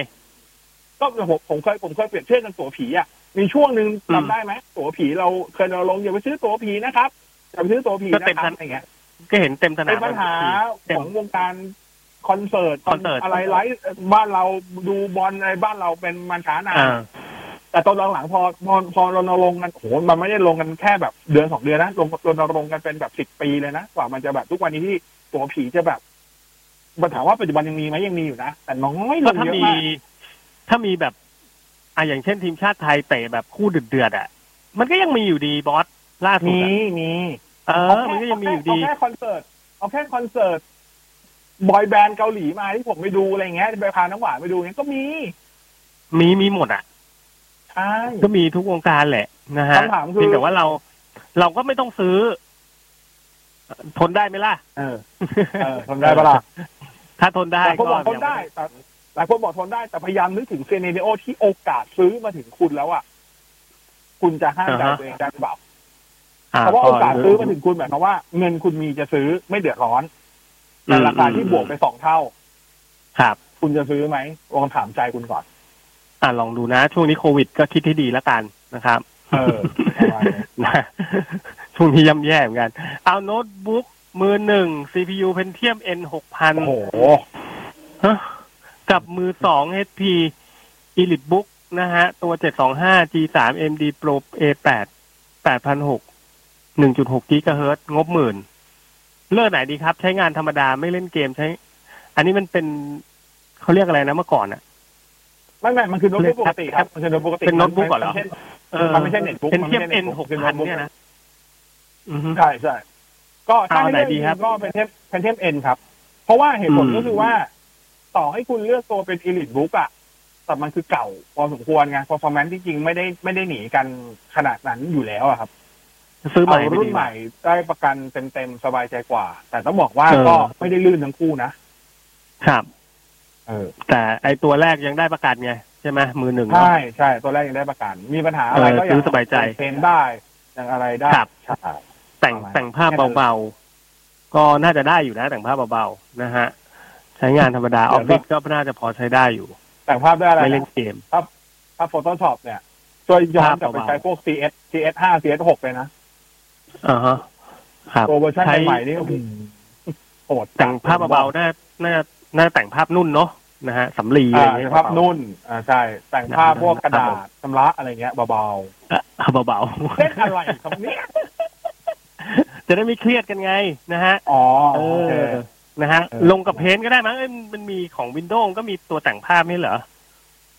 ก็ผมผมเคยผมเคยเปรียบเทียบกันตั๋วผีอะมีช่วงหนึ่งอืมจำได้ไหมตั๋วผีเราเคยรณรงค์อย่าไปซื้อตั๋วผีนะครับอย่าไปซื้อตั๋วผีก็นะเต็มครับทันอะไรเงี้ย ก็เห็นเต็มสนาเป็มนปัญหาเต็มของวงการคอนเสิร์ตคอนเสิร์ตอะไรไลฟ์บ้านเราดูบอลอะไรบ้านเราเป็นมันช้านานอ่าแต่ตอนหลังๆพอพอพอรณรงค์กันโหมันไม่ได้ลงกันแค่แบบเดือนสองเดือนนะลงรณรงค์กันเป็นแบบสิบปีเลยนะกว่ามันจะแบบทุกวันนี้ที่ตัวผีจะแบบมาถามว่าปัจจุบันยังมีไหมยังมีอยู่นะแต่น้อยลก็งถ้าเยอะมีมากถ้ามีแบบอะอย่างเช่นทีมชาติไทยเตะแบบคู่เดือดๆอะ มันก็ยังมีอยู่ดีบอสล่าสุดมีอะมี เอเอาอแค่มันก็ยังมีอยู่เอาดีแค่คอนเสิร์ตเอาแค่คอนเสิร์ตบอยแบนด์เกาหลีมาที่ผมไปดูอะไรเงี้ยไปพาน้ำหวานไปดูเงี้ยก็มี มีมีหมดอะใช่ก็มีทุกวงการแหละนะฮะคำถามคือเพียงแต่ว่าเรา เราก็ไม่ต้องซื้อ ทนได้ไหมล่ะ เออเออทำได้ปะล่ะถ้าทนได้หลายคนก็บอกทนได้แต่หลายคนบอกทนได้แต่พยายามนึกถึงเซเนเรโอที่โอกาสซื้อมาถึงคุณแล้วอะ คุณจะห้ามใจตัวเองได้หรือเปล่าอ่ เพราะว่าโอกาสซื้อมาถึงคุณหมายความว่า เงินคุณมีจะซื้อไม่เดือดร้อนแต่ราคาที่บวกไปสองเท่า ครับ คุณจะซื้อไหมลองถามใจคุณก่อน อ่าลองดูนะ ช่วงนี้โควิดก็คิดให้ดีแล้วกันนะครับ เออประมาณนี้นะช่วงนี้ย่ำแย่เหมือนกัน เอาโน้ตบุ๊กมือหนึ่ง CPU Pentium N หกพันโอ้โหกับมือสอง HP Elite Book นะฮะ ตัว 725 G3 MD Pro A8 8,600 1.6 GHz งบหมื่น เลือกไหนดีครับ ใช้งานธรรมดาไม่เล่นเกมใช้ อันนี้มันเป็นเขาเรียกอะไรนะเมื่อก่อนอะไม่ไม่มันคือโน้ตบุ๊กปกติครับมันคือโน้ตบุ๊กปกติเป็นโน้ตบุ๊กก่อนเหรอมันไม่ใช่เออมันไม่ใช่เน็ตบุ๊กเป็นมันเทีไม่ยบใช่ N เน็ตบุ๊ก6 0 0เนี่ยนะอือฮึใช่ใช่ก็ถ้าเอาให้ไหนเลือกดีครับก็เป็นเทมเป็นเทมเอ็นครับ เพราะว่าเหตุผลอืมก็คือว่า ต่อให้คุณเลือกตัวเป็น Elite Book อะแต่มันคือเก่าพอสมควรไง performance ที่จริงไม่ได้ไม่ได้หนีกันขนาดนั้นอยู่แล้วอะครับ ซื้อใหเอาม่ไม่รุ่นดีใหม่ได้ประกันเต็มๆสบายใจกว่า แต่ต้องบอกว่าเออก็ไม่ได้ลื่นทั้งคู่นะครับ เออ แต่ไอตัวแรกยังได้ประกันไงใช่ไหมมือหนึ่งเนอะใช่ใช่ตัวแรกยังได้ประกัน มีปัญหาอะไรเออก็ซื้อสบายใจเทนได้อย่างอะไรได้ครับใช่แต่งประมาณแต่งภาพแค่นั้นเบาๆ ก็น่าจะได้อยู่นะแต่งภาพเบาๆนะฮะใช้งานธรรมดาออฟฟิศก็น่าจะพอใช้ได้อยู่ แต่งภาพได้อะไรไม่เล่นะนเกมถ้า Photoshop เนี่ยช่วยย้อนกลับไปภาพเบาๆใช้พวก CS CS 5 CS 6 เลยนะ อ่าฮะครับตัวเวอร์ชันใช้ใหม่ๆนี่โอ้โหโหดแต่งภาพเบาๆน่าน่าน่าแต่งภาพนุ่นเนาะนะฮะสำลีอะไรอ่าอย่างเงี้ยภาพนุ่น อ่าใช่ แต่งภาพนะพวกกระดาครัษบชำระอะไรเงี้ยเบาอะเบาๆเล่นอะไรครับเนี่ยๆจะได้ไม่เครียดกันไงนะฮะอ๋อเอโอเคอนะฮะเออลงกับเพนท์ก็ได้มั้งเอ้ยมันมีของวินโดว์ก็มีตัวแต่งภาพไม่เหรอ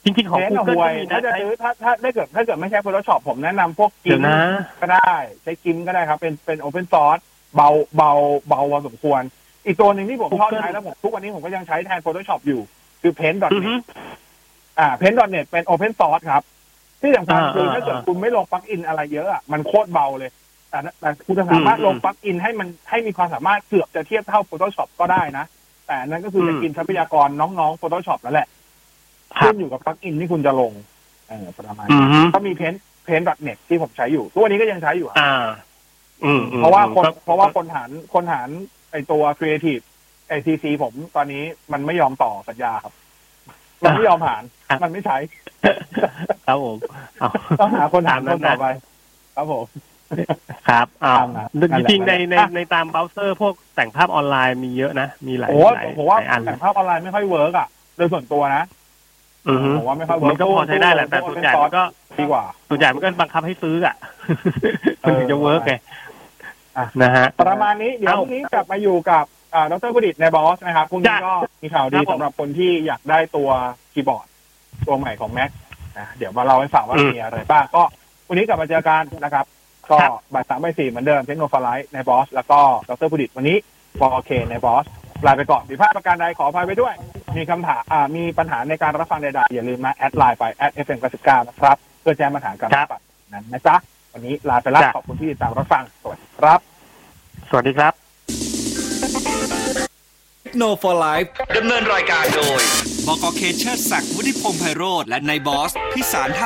จริงๆของ เน้น Google ห่วก็ยมีถ้านะจะใช้ซื้อถ้าถ้าถ้าเกิดถ้าเกิดไม่ใช่ Photoshop ผมแนะนำพวกกิเดี๋ยมวนะ ก็ได้ ใช้กิมก็ได้ครับ เป็นเป็นโอเพนซอร์สเบาเบาเบาพอสมควร อีกตัวหนึ่งที่ผมชอบ Google ใช้แล้วผมทุกวันนี้ผมก็ยังใช้แทน Photoshop อยู่ คืออือ Paint.net ฮึอ่า Paint.net เป็น Open Source ครับ ที่สำคัญอ่าคืออ่าถ้าเกิดคุณไม่ลง plug-in อะไรเยอะอะมันโคตรเบาเลย แต่แต่คุณจะสามารถอืมลง plug-in ให้มันให้มีความสามารถเกือบจะเทียบเท่า Photoshop ก็ได้นะ แต่อันนั้นก็คือจะอืม กินทรัพยากรน้องๆ Photoshop แล้วแหละครั ขึ้นอยู่กับ plug-in ที่คุณจะลงเออประมาณอืนี้อฮึก็มี Paint Paint.net ที่ผมใช้อยู่ทุกวันนี้ก็ยังใช้อยู่อะอ่าอืมอืมเพราะว่าคนก็เพราะว่าคนหารคนหารไอตัว Creative ไอซีซีผมตอนนี้มันไม่ยอมต่อสัญญาครับ มันไม่ยอมหารครับมันไม่ใช้ครับผมเอาต้องหาคนหารตามคนั้นนต่นะอไป ครับผมครับอ้าวตามนั้นนั่นแหละจริงๆในในอะในตามเบราว์เซอร์ พวกแต่งภาพออนไลน์มีเยอะนะ มีหลายโอ้หลายผมว่าหลายอันเลแต่ยภาพออนไลน์ไม่ค่อยเวิร์กอะ โดยส่วนตัวนะอือฮึ ผมว่าไม่ค่อย work มันก็พอใช้ได้แหละแต่ส่วนใหญ่มันก็ดีกว่าส่วนใหญ่มันก็บังคับให้ซื้ออะเออถึงจะ work ไงอะนะฮะประมาณนี้เดี๋ยวเอ้าพรุ่งนี้กลับมาอยู่กับอ่าดรพุดิตในบอสนะครับพรุ่งนี้จ้ะก็มีข่าวดีครับผมสำหรับคนที่อยากได้ตัวคีย์บอร์ด ตัวใหม่ของ Mac นะเดี๋ยวมาเล่าให้ฟังว่าอืมมีอะไรบ้างก็วันนี้กลับมาเจอกันนะครับ ก็ครับบ่ายสามบ่ายสี่เหมือนเดิมเทคโนโลยีในบอส แล้วก็ดรพุดิตวันนี้ฟอร์เคในบอส ลาไปก่อนผิดพลาดประการใดขออภัยไปด้วย มีคำถามอ่ามีปัญหาในการรับฟังใดๆอย่าลืมมาแอดไลน์ไปแอดเอฟเอ็มกสิบเก้านะครับ เพื่อแจ้งปัญหาการรับฟังนั้นนะจ๊ะวันนี้ลาไปแล้วจ้ะขอบคุณที่ติดตามรับฟังสวัสดีครับ สวัสดีครับ Techno for Life ดำเนินรายการโดย บกเคเชอร์ศักดิ์วุฒิพงษ์ไพโรธและนายบอส พิสารท่าม